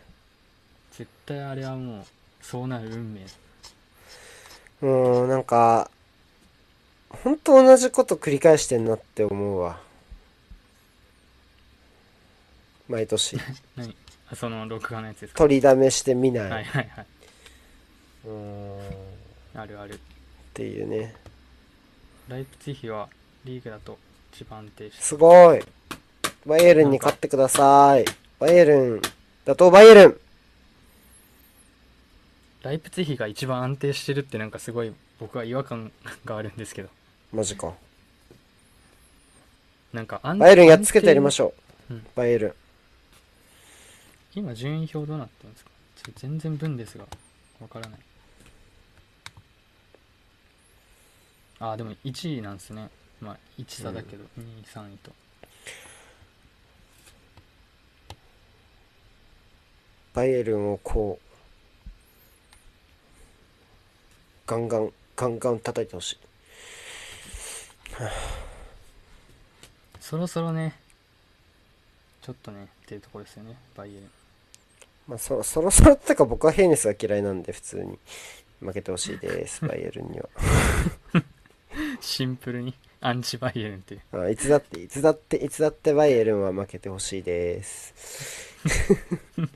絶対あれはもうそうなる運命もう、なんか、本当同じこと繰り返してんなって思うわ。毎年。何？あその録画のやつですか？取りだめしてみない。はいはいはいうーん。っあるあるていうね。ライプツィヒはリーグだと一番安定してすごい。バイエルンに勝ってください。バイエルン。打倒バイエルン。ライプツィヒが一番安定してるってなんかすごい僕は違和感があるんですけど。マジか。なんか安バイエルンやっつけてやりましょう。うん。バイエルン。今順位表どうなってるんですか？全然分ですがわからない。ああでも1位なんですね。まあ1差だけど、2位3位と。バイエルンをこう、ガンガン、ガンガン叩いてほしい。そろそろねちょっとねっていうところですよねバイエルンまあ、そそろそろってか僕はヘイネスが嫌いなんで普通に負けてほしいです、バイエルンには。シンプルにアンチバイエルンっていうあいつだって、いつだって、いつだってバイエルンは負けてほしいです。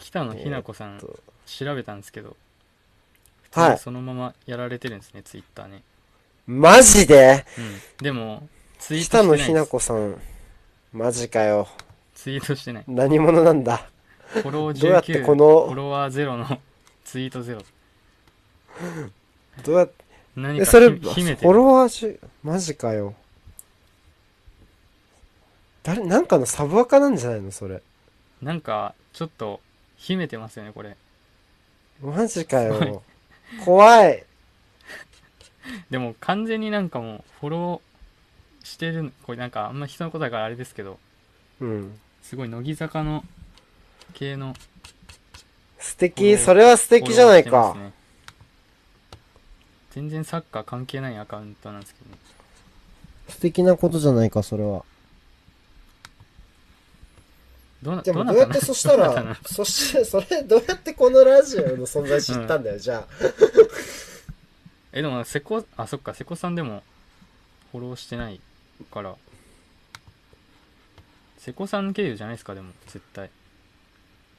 北野日な子さんと調べたんですけどはい。そのままやられてるんですね、ツイッターねマジで？うん。でもツイートしてないです。子さん、マジかよ。ツイートしてない。何者なんだ？フォローどうやって19このフォロワーゼロのツイートゼロ。どうやって、え、何かそれ、ひフォロワーじゅ、マジかよ。誰、なんかのサブアカなんじゃないのそれ。なんかちょっと秘めてますよねこれマジかすよ。怖い。でも完全になんかもうフォローしてるこれなんかあんま人のことだからあれですけどうん。すごい乃木坂の系の素敵、それは素敵じゃないかフォローしてます。ね全然サッカー関係ないアカウントなんですけどね素敵なことじゃないか、それは。どうなでもなどうやってそしたら、そして、それどうやってこのラジオの存在知ったんだよ、じゃあ。えでも瀬古あそっか瀬古さんでもフォローしてないから瀬古さん経由じゃないですかでも絶対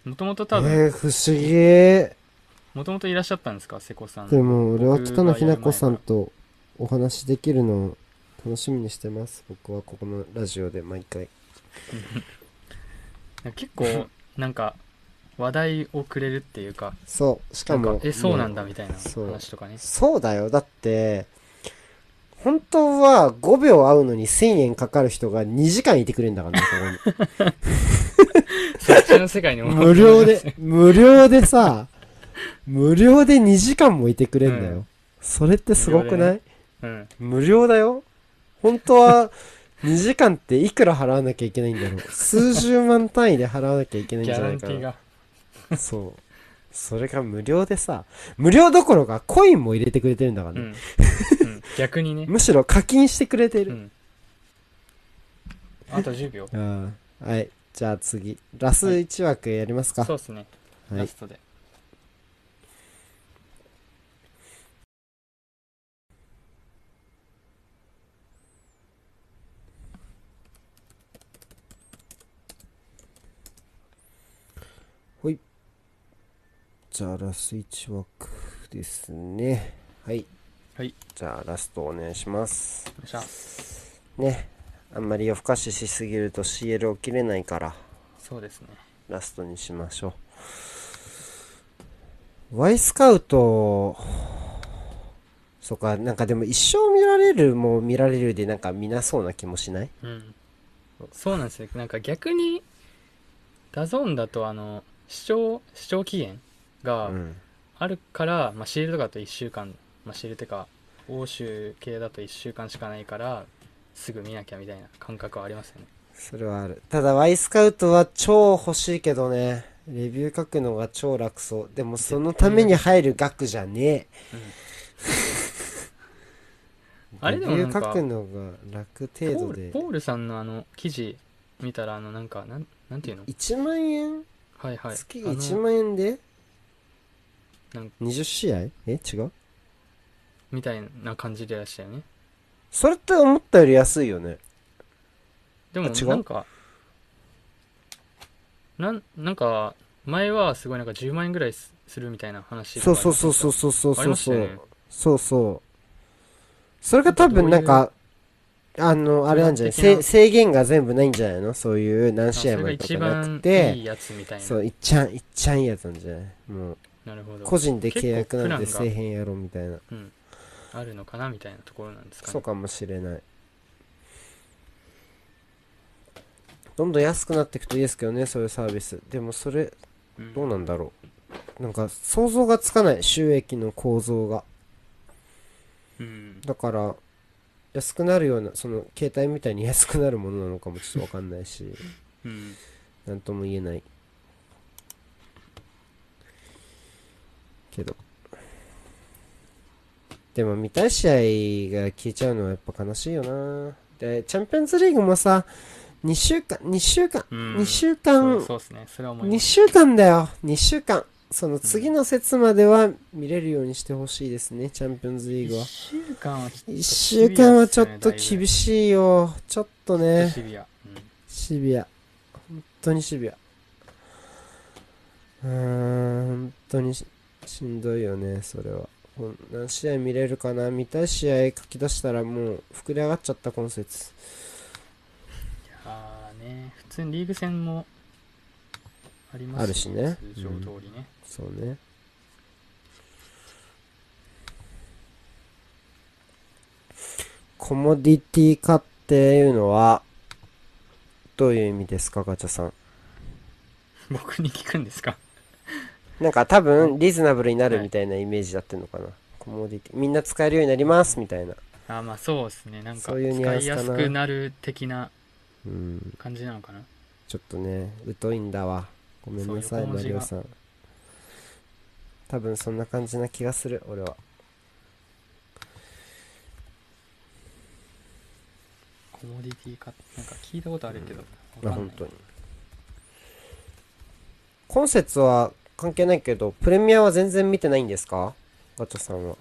もともと多分えー、不思議。もともといらっしゃったんですか？瀬古さんでも、俺は僕北野日な子さんとお話できるのを楽しみにしてます。僕はここのラジオで毎回。結構なんか話題をくれるっていうかそう、しかも。かえそうなんもだみたいな話とかねそうだよ。だって、本当は5秒会うのに1000円かかる人が2時間いてくれんだからね、こ そっちの世界にこに。無料で、無料でさ、無料で2時間もいてくれんだよ。うんそれってすごくない？うん無料だよ本当は2時間っていくら払わなきゃいけないんだろう？数十万単位で払わなきゃいけないんじゃないかな？そう。それが無料でさ、無料どころかコインも入れてくれてるんだからね。うん、うん、逆にね むしろ課金してくれてる。うんあと10秒はい。じゃあ次。ラス1枠やりますか。そうっすねはい。ラストでじゃあラス1枠ですね。はい。はい。じゃあラストお願いします。よっしゃね。あんまり夜更かししすぎると CL 起きれないから。そうですね。ラストにしましょう。Y スカウト。そうか。なんかでも一生見られるも見られるでなんか見なそうな気もしない？うん。そうなんですよ。なんか逆にDAZN だとあの視聴視聴期限がうん。あるから、まあ、 CL とかだと1週間、まあ、 CL ってか欧州系だと1週間しかないからすぐ見なきゃみたいな感覚はありますよね。それはある。ただ Y スカウトは超欲しいけどね。レビュー書くのが超楽そう。でもそのために入る額じゃねえ。あれでもレビなんかュー書くのが楽程度で。ルポールさんのあの記事見たらあのなんかなんなんていうの？1万円？はいはい。月あの1万円で？なん20試合？え？違う？みたいな感じでいらっしゃるね。それって思ったより安いよね。でもあ違う？なんかなんなんか前はすごいなんか10万円ぐらいすするみたいな話そうそうそうそうそうそうそう。そう、ね。そうそう。それが多分なんかあのあれなんじゃない？制限が全部ないんじゃないの？そういう何試合までとかなくそれが一番いて。いやつみたいな。そういっちゃんいっちゃんいいやつなんじゃない？もうなるほど。個人で契約なんてせえへんやろみたいな。うん。あるのかなみたいなところなんですかね。そうかもしれない。どんどん安くなっていくといいですけどねそういうサービス。でもそれうん。どうなんだろう。なんか想像がつかない。収益の構造が。うん。だから安くなるようなその携帯みたいに安くなるものなのかもちょっとわかんないし。うん。なんとも言えないけど。でも見たい試合が消えちゃうのはやっぱ悲しいよな。でチャンピオンズリーグもさ2週間2週間うん。2週間そうですね。それは思い2ます。週間だよ。2週間。その次の節までは見れるようにしてほしいですねチャンピオンズリーグは。1週間はちょっと1週間はちょっと厳いしいよ。ちょっとね。シビア、うんシビア。本当にシビア。うーん本当にししんどいよねそれは。何試合見れるかな？見たい試合書き出したらもう膨れ上がっちゃった今節。ああね普通にリーグ戦もありますあるしね。通常通りね、そうね。コモディティ化っていうのはどういう意味ですかガチャさん？僕に聞くんですか？なんか多分リーズナブルになるみたいなイメージだってんのかな、コモディティみんな使えるようになりますみたいな。あーまあそうですね。なんかそういうニュアン使いやすくなる的なうん。感じなのかな。ちょっとね疎いんだわ。ごめんなさいそう横文字が。マリオさん。多分そんな感じな気がする俺は。コモディティかなんか聞いたことあるけど、まあわかんない。本当に。今節は関係ないけどプレミアは全然見てないんですか？ガチャさんは。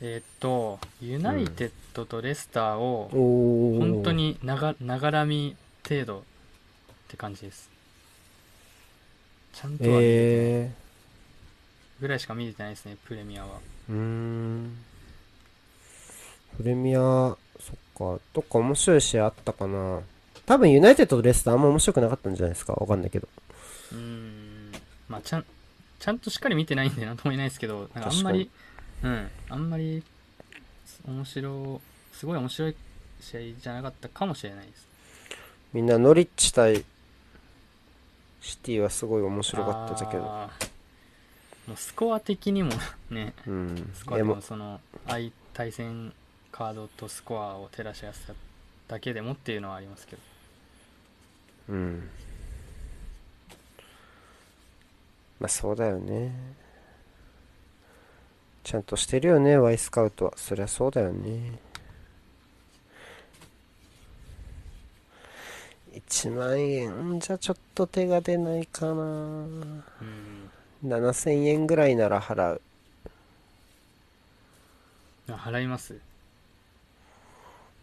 えーっとユナイテッドとレスターを本当にながながらみ程度って感じです。ちゃんとは見れてないえぐらいしか見れてないですねプレミアは。ー、うーん。プレミアそっか。どっか面白い試合あったかな。多分ユナイテッドとレスターあんま面白くなかったんじゃないですか？わかんないけどまあちゃんちゃんとしっかり見てないんでなんとも言えないですけどなんかあんまりうん。あんまり面白すごい面白い試合じゃなかったかもしれないです。みんなノリッチ対シティはすごい面白かったじゃけど。もうスコア的にも ね。うん。スコアでもその相対戦カードとスコアを照らし合わせただけでもっていうのはありますけど。うんまあそうだよね。ちゃんとしてるよねワイスカウトは。そりゃそうだよね。1万円じゃちょっと手が出ないかな。うん。7000円ぐらいなら払う。あ払います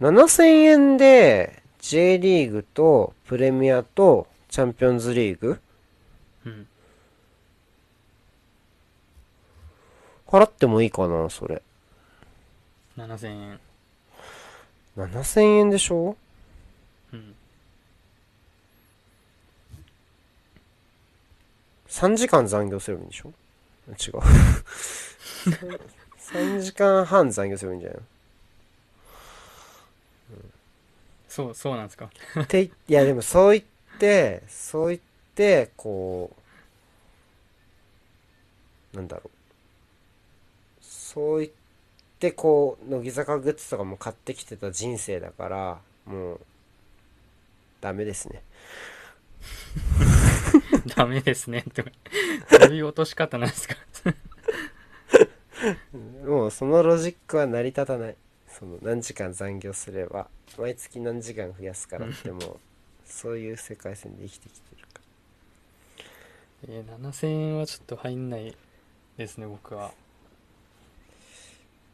？7000円で J リーグとプレミアとチャンピオンズリーグ。うん払ってもいいかな、それ。7000円。7000円でしょ？うん。3時間残業すればいいんでしょ？違う。3時間半残業すればいいんじゃないそうそうなんですか。のっていやでもそう言ってそう言ってこうなんだろうそう言ってこう乃木坂グッズとかも買ってきてた人生だからもうダメですね。ダメですね。とかどういう落とし方なんですか？もうそのロジックは成り立たない。その何時間残業すれば毎月何時間増やすからってもうそういう世界線で生きてきてるかえー、7000円はちょっと入んないですね僕は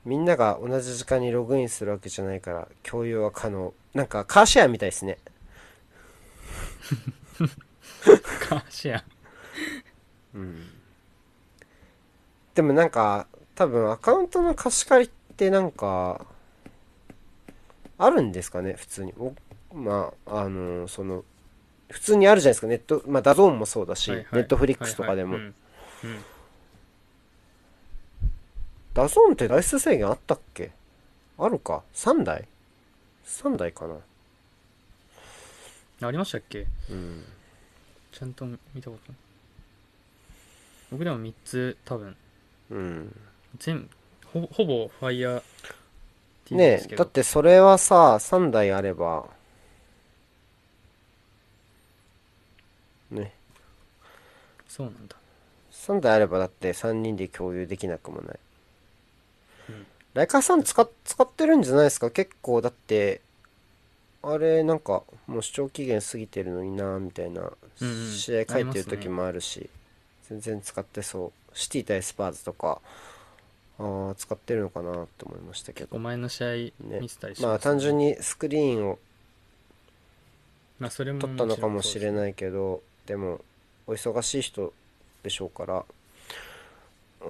みんなが同じ時間にログインするわけじゃないから共有は可能。なんかカーシェアみたいですね。カーシェア。うん。でもなんか多分アカウントの貸し借りってなんかあるんですかね普通に。おまああのその普通にあるじゃないですか。ネットまあ DAZN もそうだし、はいはい。ネットフリックスとかでも、はいはい。うん。うん DAZN って台数制限あったっけ？あるか？3台 ?3 台かな？ありましたっけ？うん。ちゃんと見たことない。僕でも3つ多分。うん。全ほぼほぼファイヤーねえだってそれはさ3台あれば。ね。そうなんだ。3台あればだって3人で共有できなくもない、うんライカーさん使っ使ってるんじゃないですか？結構だってあれなんかもう視聴期限過ぎてるのになみたいな試合書いてる時ねもあるし、全然使ってそう。シティ対スパーズとかああ使ってるのかなって思いましたけど。お前の試合見てたりしまあます、単純にスクリーンをまあそれも取ったのかもしれいないけどでもお忙しい人でしょうから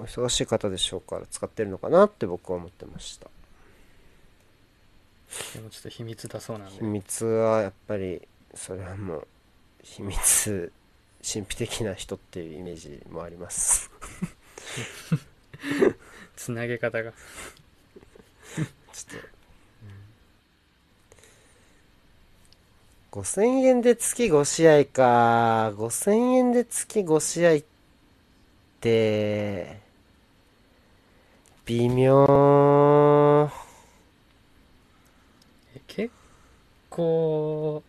お忙しい方でしょうから使ってるのかなって僕は思ってました。でもちょっと秘密だそうなんで。秘密はやっぱりそれはもう秘密神秘的な人っていうイメージもあります。つなげ方が。ちょっと、5000円で月5試合か。5000円で月5試合って、微妙。え結構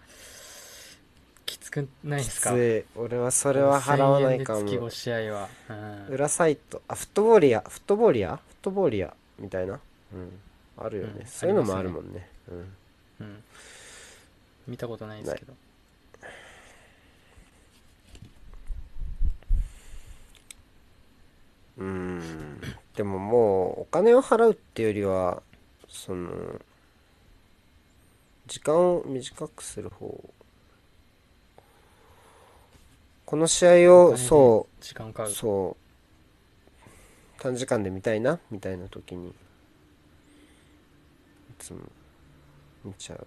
きつくないですか？きつい。俺はそれは払わないか5000円で月も5。試合は、うん、裏サイト、あ、フットボーリア、フットボーリアフットボーリアみたいな？うん。あるよね。うんそういうのもあありますねるもんね。うん。うん、見たことないですけどうーんでももうお金を払うっていうよりはその時間を短くする方。この試合をそ時間かかるう。そう短時間で見たいなみたいな時にいつも見ちゃう。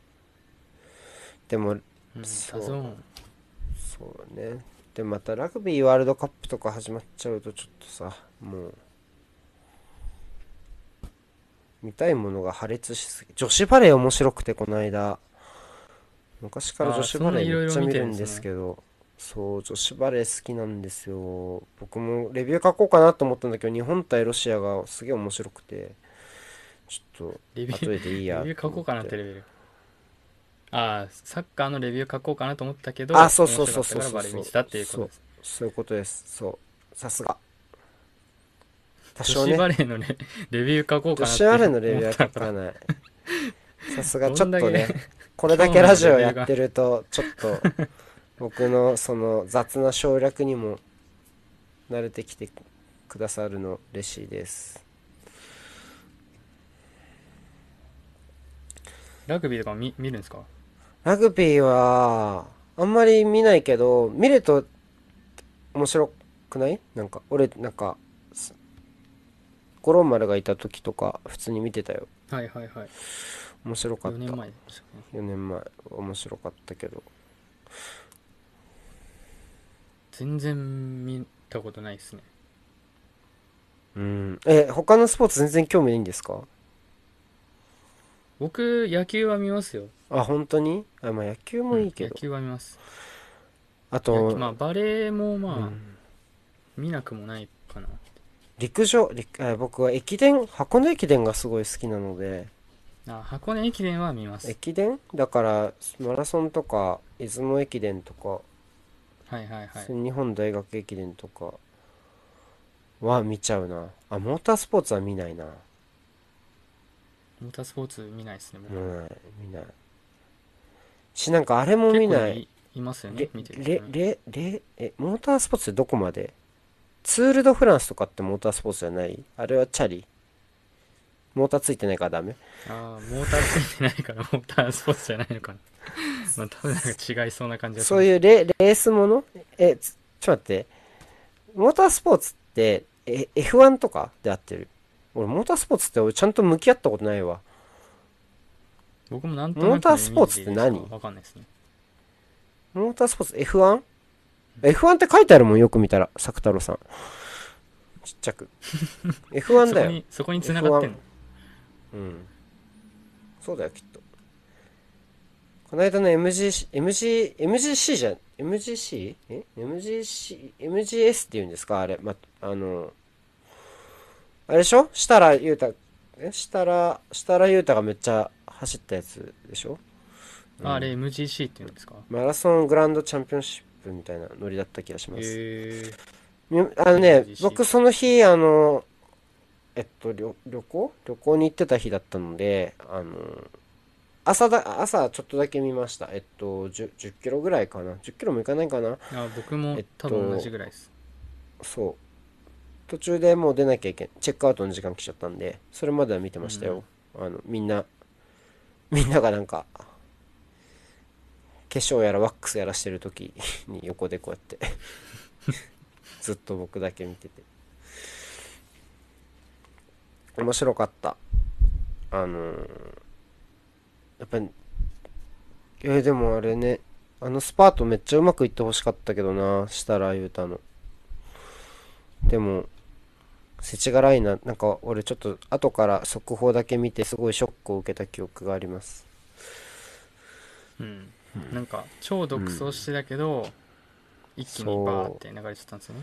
でもうん、ダそうそうね。でまたラグビーワールドカップとか始まっちゃうとちょっとさもう見たいものが破裂しすぎ女子バレー面白くてこの間。昔から女子バレあーめっちゃ見るんですけど。そう女子バレー好きなんですよ。僕もレビュー書こうかなと思ったんだけど日本対ロシアがすげえ面白くて。ちょっと後レビューででいいやレビュー書こうかなってレベル。ああサッカーのレビュー書こうかなと思ったけどあそうそうそうそう面白かったからバレー見てたっていうことです。そういうことです。そう。さすが多女少ね。子バレーのレ レビュー書こうか女なって子バレーのレビューは書かない。さすがちょっとねけ これだけラジオやってるとちょっと 僕のその雑な省略にも慣れてきてくださるの嬉しいです。ラグビーとかも見見るんですか？ラグビーはあんまり見ないけど見ると面白くない？なんか俺なんかす五郎丸がいた時とか普通に見てたよ。はいはいはい。面白かった。4年前でしたね。4年前。面白かったけど。全然見たことないですね。うん。え他のスポーツ全然興味ないんですか？僕野球は見ますよ。あ本当に？あまあ野球もいいけど。うん野、球は見ます。あと、まあバレーもまあ、うん。見なくもないかな陸上陸え僕は駅伝箱根駅伝がすごい好きなので。あ箱根駅伝は見ます。駅伝？だからマラソンとか出雲駅伝とか、はいはいはい。日本大学駅伝とかは見ちゃうな。あモータースポーツは見ないな。モータースポーツ見ないですね僕。見ない見ない。しなんかあれも見ない。結構いいますよねレ見てる人レねレレえモータースポーツってどこまで？ツール・ド・フランスとかってモータースポーツじゃない？あれはチャリ。モーターついてないからダメ？ああモーターついてないから モータースポーツじゃないのかな。まあ多分なんか違いそうな感じがそういうレレースもの？えつちょっと待って。モータースポーツってえ F1 とかで合ってる？俺モータースポーツって俺ちゃんと向き合ったことないわ。僕もなんとなくのモータースポーツって何？わかんないですね。モータースポーツ F1?F1 って書いてあるもんよく見たら作太郎さん。ちっちゃく。F1 だよ。そこにそこに繋がってんの？うん。そうだよきっと。この間の MGC MG MGC じゃん MGC? え？MGC MGS って言うんですか？あれまあのあれでしょ？設楽悠太。え？設楽設楽悠太がめっちゃ走ったやつでしょ？ああれ MGC って言うんですか？マラソングランドチャンピオンシップみたいなノリだった気がします。へえみあのね僕その日あのえっと旅旅行？旅行に行ってた日だったのであの朝だ朝ちょっとだけ見ました。えっと 10, 10キロぐらいかな。10キロもいかないかな。あ僕もえっと多分同じぐらいです、そう。途中でもう出なきゃいけんチェックアウトの時間来ちゃったんでそれまでは見てましたよ、あのみんな みんながなんか化粧やらワックスやらしてる時に 横でこうやって ずっと僕だけ見てて。面白かった。あのーやっぱりえーでもあれねあのスパートめっちゃうまくいってほしかったけどな設楽悠太の。でも世知辛いな。なんか俺ちょっと後から速報だけ見てすごいショックを受けた記憶があります。うん。なんか超独走してたけど、一気にバーって流れちゃったんですよね。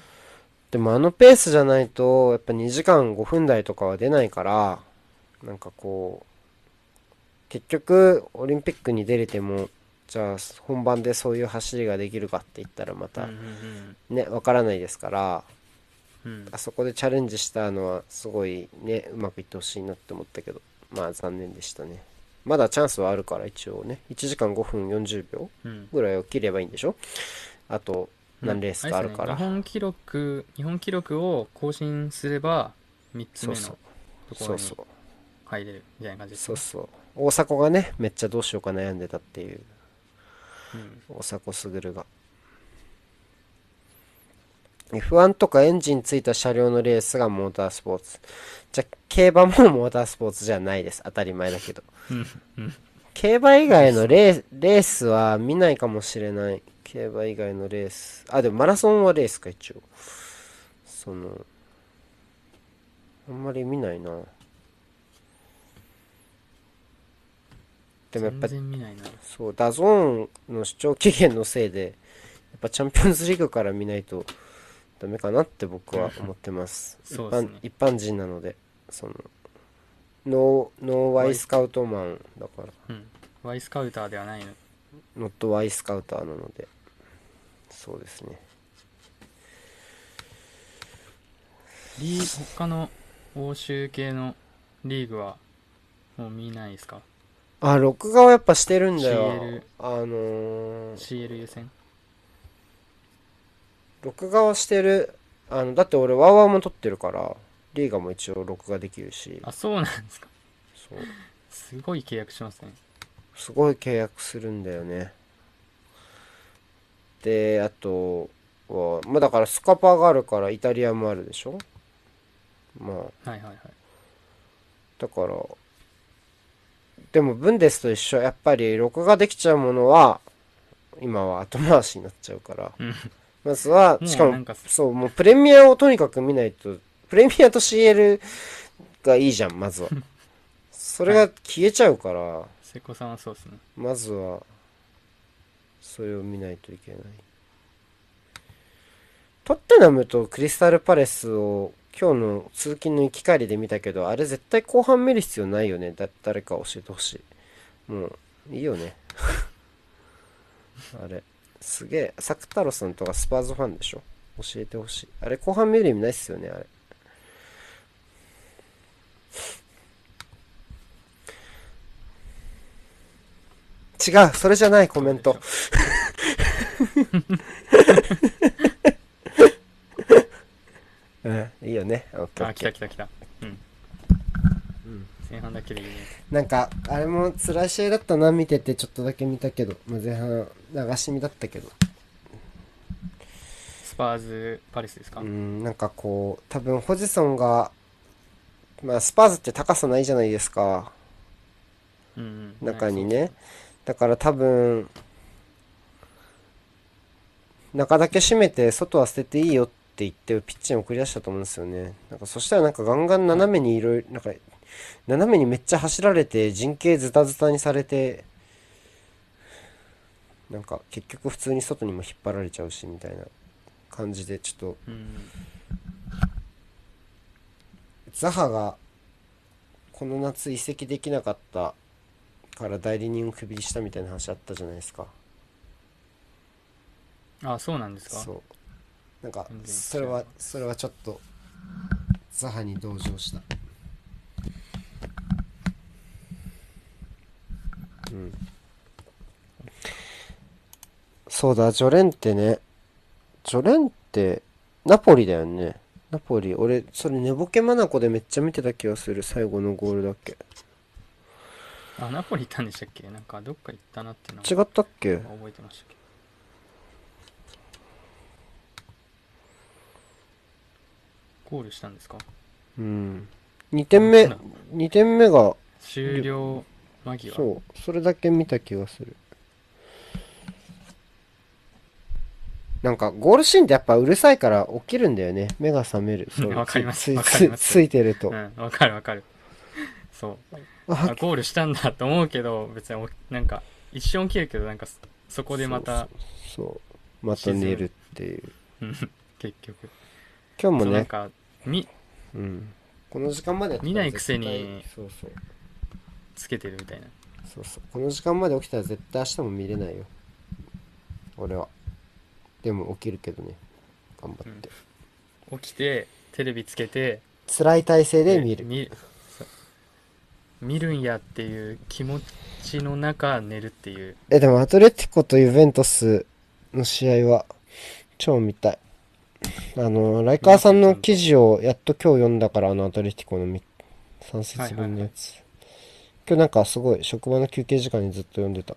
でもあのペースじゃないとやっぱ2時間5分台とかは出ないからなんかこう結局オリンピックに出れてもじゃあ本番でそういう走りができるかって言ったらまたねわからないですからあそこでチャレンジしたのはすごいねうまくいってほしいなって思ったけどまあ残念でしたねまだチャンスはあるから一応ね。1時間5分40秒うん。ぐらいを切ればいいんでしょ？あと何レースかあるから、れですね。日本記録日本記録を更新すれば3つ目のところに入れるみたいな感じですね。そうそう。大迫がねめっちゃどうしようか悩んでたっていう。うん。大迫傑が。F1 とかエンジンついた車両のレースがモータースポーツじゃあ競馬もモータースポーツじゃないです。当たり前だけど。競馬以外のレーレースは見ないかもしれない。競馬以外のレース。あでもマラソンはレースか一応。そのあんまり見ないな。でもやっぱ全然見ないな。そう DAZN の視聴期限のせいでやっぱチャンピオンズリーグから見ないとダメかなって僕は思ってます。そうですね。一般一般人なのでそのノーノーワイスカウトマンだから。うん。ワイスカウターではないの。ノットワイスカウターなので。そうですね。リー他の欧州系のリーグはもう見ないですか？あ録画はやっぱしてるんだよ。CL あのー CL 優先？録画はしてる。あのだって俺ワーワーも撮ってるからリーガも一応録画できるし。あそうなんですか。そう。すごい契約しますね。すごい契約するんだよね。であとはまあだからスカパーがあるからイタリアもあるでしょ？まあ。はいはいはい。だからでもブンデスと一緒。やっぱり録画できちゃうものは今は後回しになっちゃうから。うんまずはしかもそうもうプレミアをとにかく見ないとプレミアと CL がいいじゃんまずは。それが消えちゃうから、瀬古さんはそうですね。まずはそれを見ないといけない。トッテナムとクリスタルパレスを今日の通勤の行き帰りで見たけどあれ絶対後半見る必要ないよね。だ誰か教えてほしい。もういいよね。あれすげえ。サク太郎さんとかスパーズファンでしょ？教えてほしい。あれ後半見る意味ないっすよねあれ。違うそれじゃないコメント。うんいいよね。オッケーオあ来た来た来た。うん前半だけでいいねなんかあれも辛い試合だったな見ててちょっとだけ見たけど、まあ、前半流し見だったけど。スパーズパレスですか、うんなんかこう多分ホジソンがまあスパーズって高さないじゃないですか。うんうん中にね。だから多分中だけ閉めて外は捨てていいよって言ってピッチに送り出したと思うんですよね。なんかそしたらなんかガンガン斜めにいろいろなんか斜めにめっちゃ走られて陣形ズタズタにされてなんか結局普通に外にも引っ張られちゃうしみたいな感じでちょっとうんザハがこの夏移籍できなかったから代理人をクビにしたみたいな話あったじゃないですか。あそうなんですか？そう。なんかそれはそれはちょっとザハに同情したうん。そうだジョレンテね。ジョレンテナポリだよね。ナポリ俺それ寝ぼけ眼でめっちゃ見てた気がする。最後のゴールだっけ。あナポリ行ったんでしたっけ？なんかどっか行ったなっていうの違ったっけ？覚えてましたけ？どゴールしたんですか？うん2点目そう2点目が終了間際。そうそれだけ見た気がする。なんかゴールシーンってやっぱうるさいから起きるんだよね。目が覚める。そうわかりますついわかります。つついてると、うんわかるわかる。そう。ああゴールしたんだと思うけど別におなんか一瞬起きるけどなんかそそこでまたそうそう。また寝るっていう。う ん結局。今日もね。そうなんかみうんこの時間まで見ないくせにそうそう。つけてるみたいな。そうそう。この時間まで起きたら絶対明日も見れないよ。俺は。でも起きるけどね。頑張って、起きてテレビつけて辛い体勢で見る。見そう。見るんやっていう気持ちの中寝るっていう。えでもアトレティコとユベントスの試合は超見たいあのライカーさんの記事をやっと今日読んだからあのアトレティコのみ3節分のやつ、今日なんかすごい職場の休憩時間にずっと読んでた。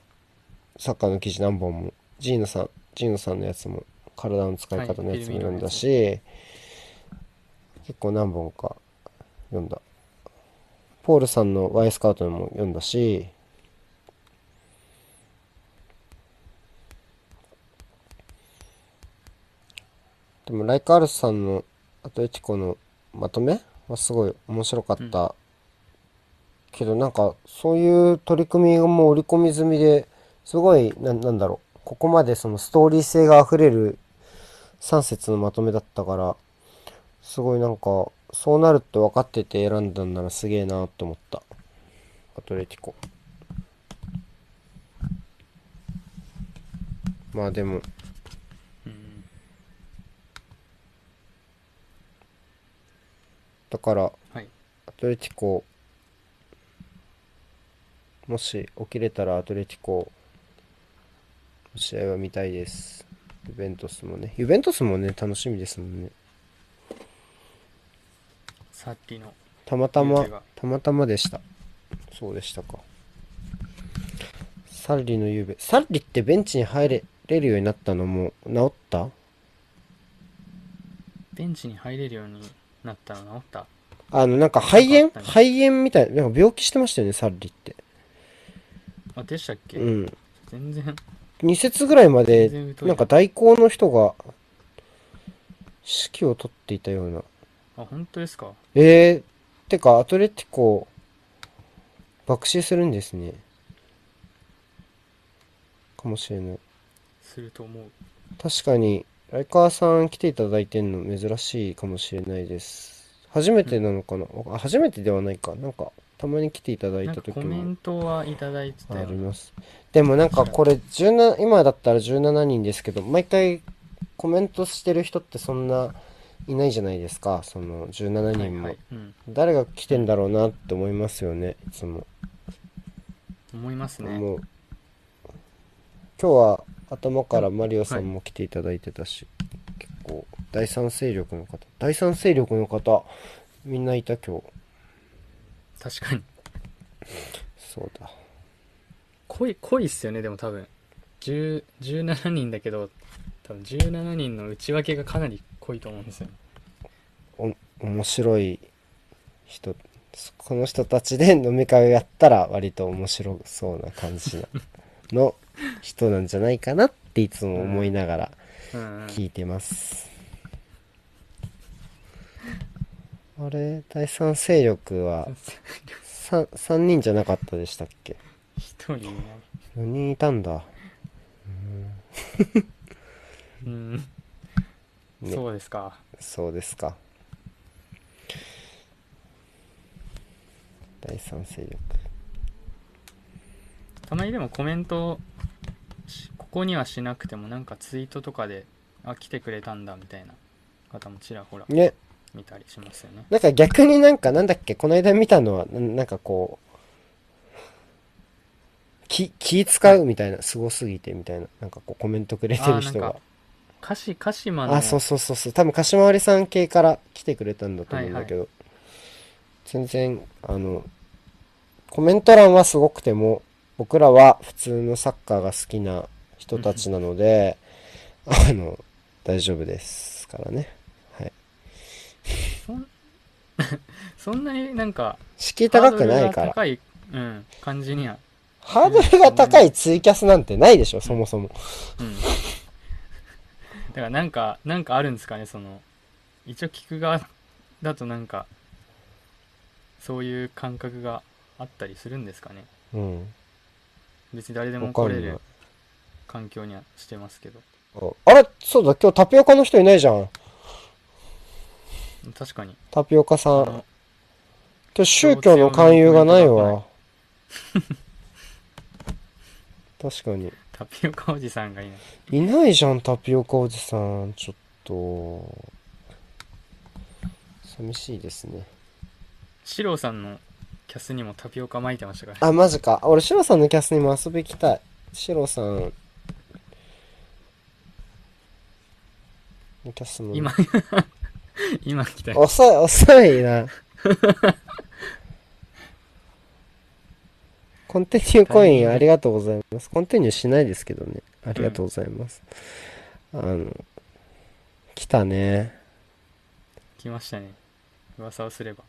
サッカーの記事何本も。ジーノさんジーノさんのやつも体の使い方のやつも読んだし、結構何本か読んだ。ポールさんの Y スカウトも読んだしでもライカールスさんのアトレティコのまとめはすごい面白かった、けどなんかそういう取り組みがもう織り込み済みですごいななんだろう。ここまでそのストーリー性があふれる3節のまとめだったからすごいなんかそうなるって分かってて選んだんならすげえなって思った。アトレティコ。まあでもうんだからはい。アトレティコもし起きれたらアトレティコの試合は見たいです。ユベントスもね。ユベントスもね楽しみですもんね。さっきの。たまたまたまたまでした。そうでしたか。サッリのゆうべサッリってベンチに入れれるようになったのもう治った？ベンチに入れるようになったの？治った？あの、なんか肺炎？なんかあったね肺炎みたいな、なんか病気してましたよね、サルリって。あでしたっけ、うん。全然2節ぐらいまで全然疎いなんか代行の人が指揮を取っていたような。あ本当ですか？えー、てか、アトレティコ、爆死するんですね。かもしれない。すると思う確かに、ライカーさん来ていただいてんの珍しいかもしれないです。初めてなのかな、あ、初めてではないか。なんか、たまに来ていただいた時もかコメントはいただいてたあります。でもなんかこれ17、今だったら17人ですけど、毎回コメントしてる人ってそんないないじゃないですか。その17はい人も。はいうん、誰が来てんだろうなって思いますよね、いつも。思いますね今日は頭からマリオさんも来ていただいてたし、結構第三勢力の方。第三勢力の方みんないた今日。確かに。そうだ。濃い濃いっすよねでも多分。10 17人だけど多分17人の内訳がかなり濃いと思うんですよね。お面白い人この人たちで飲み会をやったら割と面白そうな感じなの 人なんじゃないかなっていつも思いながら聞いてます、あれ？第三勢力は 3, 三人じゃなかったでしたっけ？一人いない。4人いたんだ。うん、ね。そうですか。そうですか。第三勢力たまにでもコメントしここにはしなくてもなんかツイートとかであ来てくれたんだみたいな方もちらほらね。見たりしますよね。なんか逆になんかなんだっけこの間見たのはななんかこう気気使うみたいなすごすぎてみたいななんかこうコメントくれてる人が。あーなんか鹿島鹿島のあそうそうそうそう。多分鹿島割さん系から来てくれたんだと思うんだけど、全然あのコメント欄はすごくても僕らは普通のサッカーが好きな人たちなのであの大丈夫ですからね。はい。そんそんなになんか敷居高くないから。ハードルが高い、うん、感じには。ハードルが高いツイキャスなんてないでしょそもそも。うん。だからなんかなんかあるんですかねその一応聞く側だとなんかそういう感覚があったりするんですかね。うん別に誰でも来れる環境にはしてますけど。ああれ？そうだ今日タピオカの人いないじゃん。確かに。タピオカさん。今日宗教の勧誘がないわ。確かに。タピオカおじさんがいない。いないじゃんタピオカおじさん。ちょっと。寂しいですね。シローさんのキャスにもタピオカ巻いてましたからね。あマジか。俺シロさんのキャスにも遊び行きたい。シロさん。のキャスも。今 今来たよ。遅い遅いな。コンティニューコインありがとうございます。コンティニューしないですけどね。ありがとうございます、あの来たね。来ましたね。噂をすれば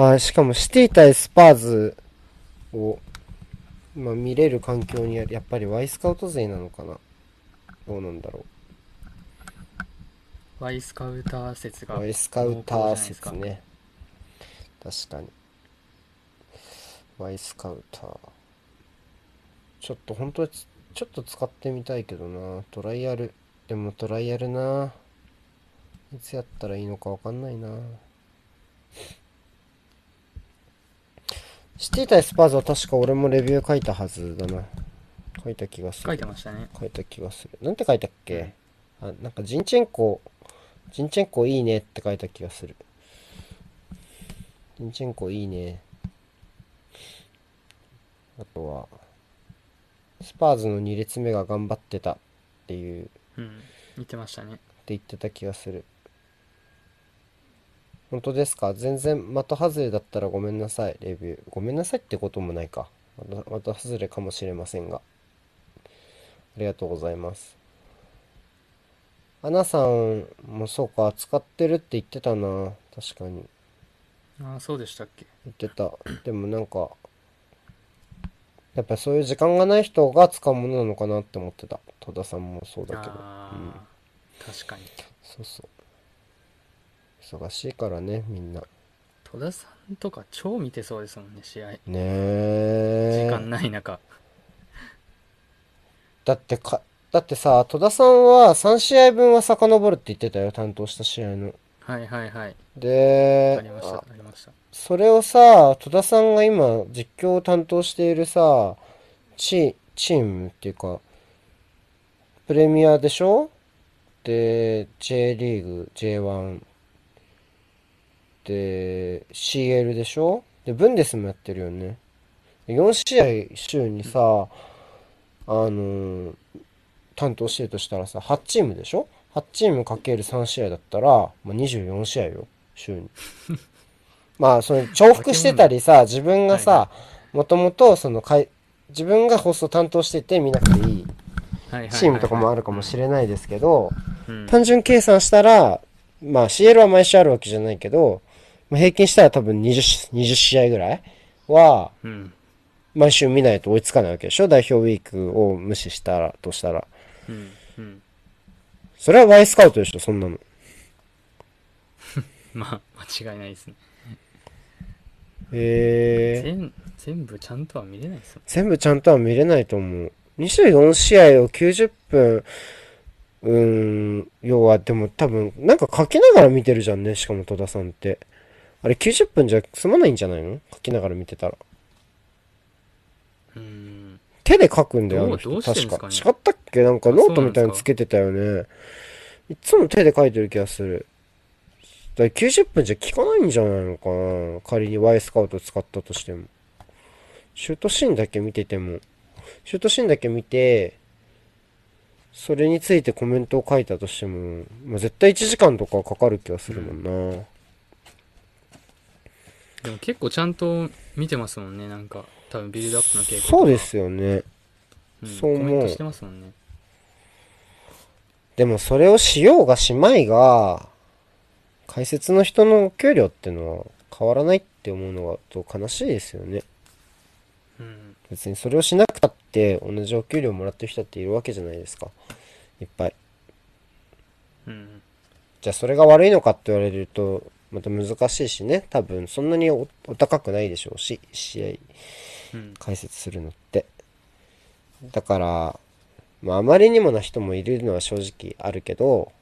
はい、しかもシティ対スパーズを、まあ、見れる環境にやっぱりワイスカウト勢なのかな？どうなんだろワイスカウター説う。がワイスカウター説ね。確か？に。ワイスカウター。ちょっと本当はつちょっと使ってみたいけどな。トライアル。でもトライアルな。いつやったらいいのかわかんないな。シティ対スパーズは確か俺もレビュー書いたはずだな。書いた気がする。書いてましたね書いた気がする。なんて書いたっけ？あ、なんかジンチェンコ、ジンチェンコいいねって書いた気がする。ジンチェンコいいね。あとは、スパーズの2列目が頑張ってたっていう、ってうん見てましたね言ってた気がする。本当ですか？全然的外れだったらごめんなさい、レビュー。ごめんなさいってこともないか。的的外れかもしれませんが。ありがとうございます。アナさんもそうか、使ってるって言ってたな。確かに。ああそうでしたっけ？言ってた。でもなんか、やっぱそういう時間がない人が使うものなのかなって思ってた。戸田さんもそうだけど。あうん。あ、確かにそうそう。忙しいからね、みんな。戸田さんとか超見てそうですもんね試合ねえ。時間ない中だってか、だってさ、戸田さんは3試合分は遡るって言ってたよ、担当した試合の。はいはいはいでありましたあありましたそれをさ、戸田さんが今実況を担当しているさ、チ、チームっていうか、プレミアでしょ？で、J リーグ、J1、で、CL でしょ？で、ブンデスもやってるよね。4試合週にさ、あの担当してるとしたらさ、8チームでしょ ?8 チームかける3試合だったら、まあ、24試合よ、週に。まあ、その重複してたりさ、自分がはさ、もともと、そのかい、自分が放送担当してて見なくていいチームとかもあるかもしれないですけど、うん単純計算したら、まあ CL は毎週あるわけじゃないけど、まあ、平均したら多分20、20試合ぐらいは、うん毎週見ないと追いつかないわけでしょ？代表ウィークを無視したら、としたら。うんうんそれは Y スカウトでしょ？そんなの。まあ間違いないですねへえ。全全部ちゃんとは見れないです全部ちゃんとは見れないと思う。24試合を90分、うーん、要はでも多分、なんか書きながら見てるじゃんね、しかも戸田さんって。あれ90分じゃ済まないんじゃないの？書きながら見てたら。うん手で書くんだよ、あの人どうしてん確か。違ったっけ？なんかノートみたいにつけてたよね。いつも手で書いてる気がする。だから90分じゃ効かないんじゃないのかな？仮に Y スカウト使ったとしても。シュートシーンだけ見てても。シュートシーンだけ見て、それについてコメントを書いたとしても、まあ、絶対1時間とかはかかる気がするもんな。でも結構ちゃんと見てますもんねなんか多分ビルドアップの傾向とかそうですよね。うんそう思うコメントしてますもんねでもそれをしようがしまいが、解説の人のお給料ってのは変わらないって思うのはと悲しいですよね。うん別にそれをしなくたって同じお給料もらってる人っているわけじゃないですか。いっぱい。うんじゃあそれが悪いのかって言われると、また難しいしね。多分そんなにおお高くないでしょうし、試合うん解説するのって。だから、まああまりにもな人もいるのは正直あるけど、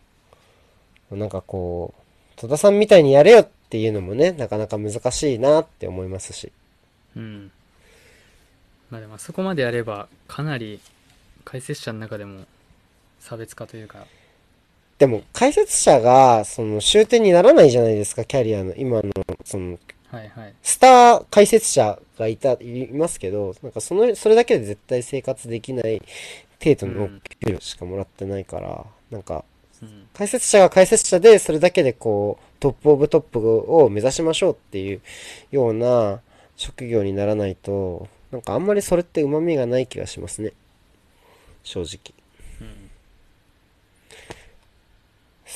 なんかこう、戸田さんみたいにやれよっていうのもね、なかなか難しいなって思いますし。うんまあでもあそこまでやればかなり解説者の中でも差別化というかでも解説者が、その終点にならないじゃないですか、キャリアの、今の、その、はいはいスター解説者がいた、いますけど、なんかその、それだけで絶対生活できない程度のお給料しかもらってないから、なんか、うん解説者が解説者で、それだけでこう、トップオブトップを目指しましょうっていうような職業にならないと、なんかあんまりそれって旨味がない気がしますね。正直。うん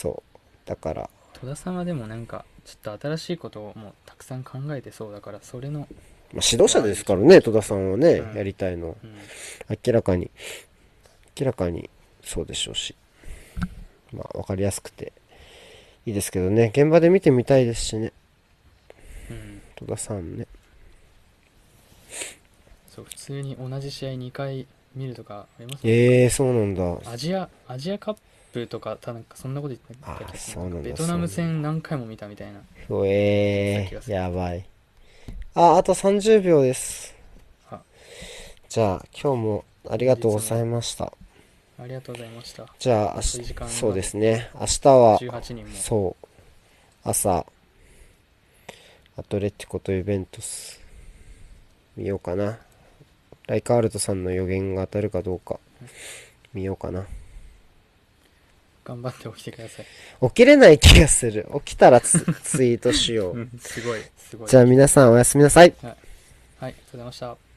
そう。だから、戸田さんはでもなんかちょっと新しいことをもうたくさん考えてそうだからそれの、まあ、指導者ですからね、戸田さんはね、うんやりたいの。うん明らかに、明らかにそうでしょうし。まあ、わかりやすくていいですけどね、現場で見てみたいですしね、うん、戸田さんね。そう普通に同じ試合2回見るとかありますもんねええー、そうなんだ。アジアアジアカップとかたなんかそんなこと言ってたあ気がするそうなんだベトナム戦何回も見たみたいなうえー、やばい。あ、あと30秒ですあ。じゃあ、今日もありがとうございました。ありがとうございましたじゃあ、明日、そうですね。明日は、18人もそう、朝、アトレティコとユベントス、見ようかな。ライカールトさんの予言が当たるかどうか、見ようかな。頑張って起きてください、起きれない気がする。起きたらツツイートしよう。うん、すごいすごいじゃあ皆さんおやすみなさい。はいありがとうございました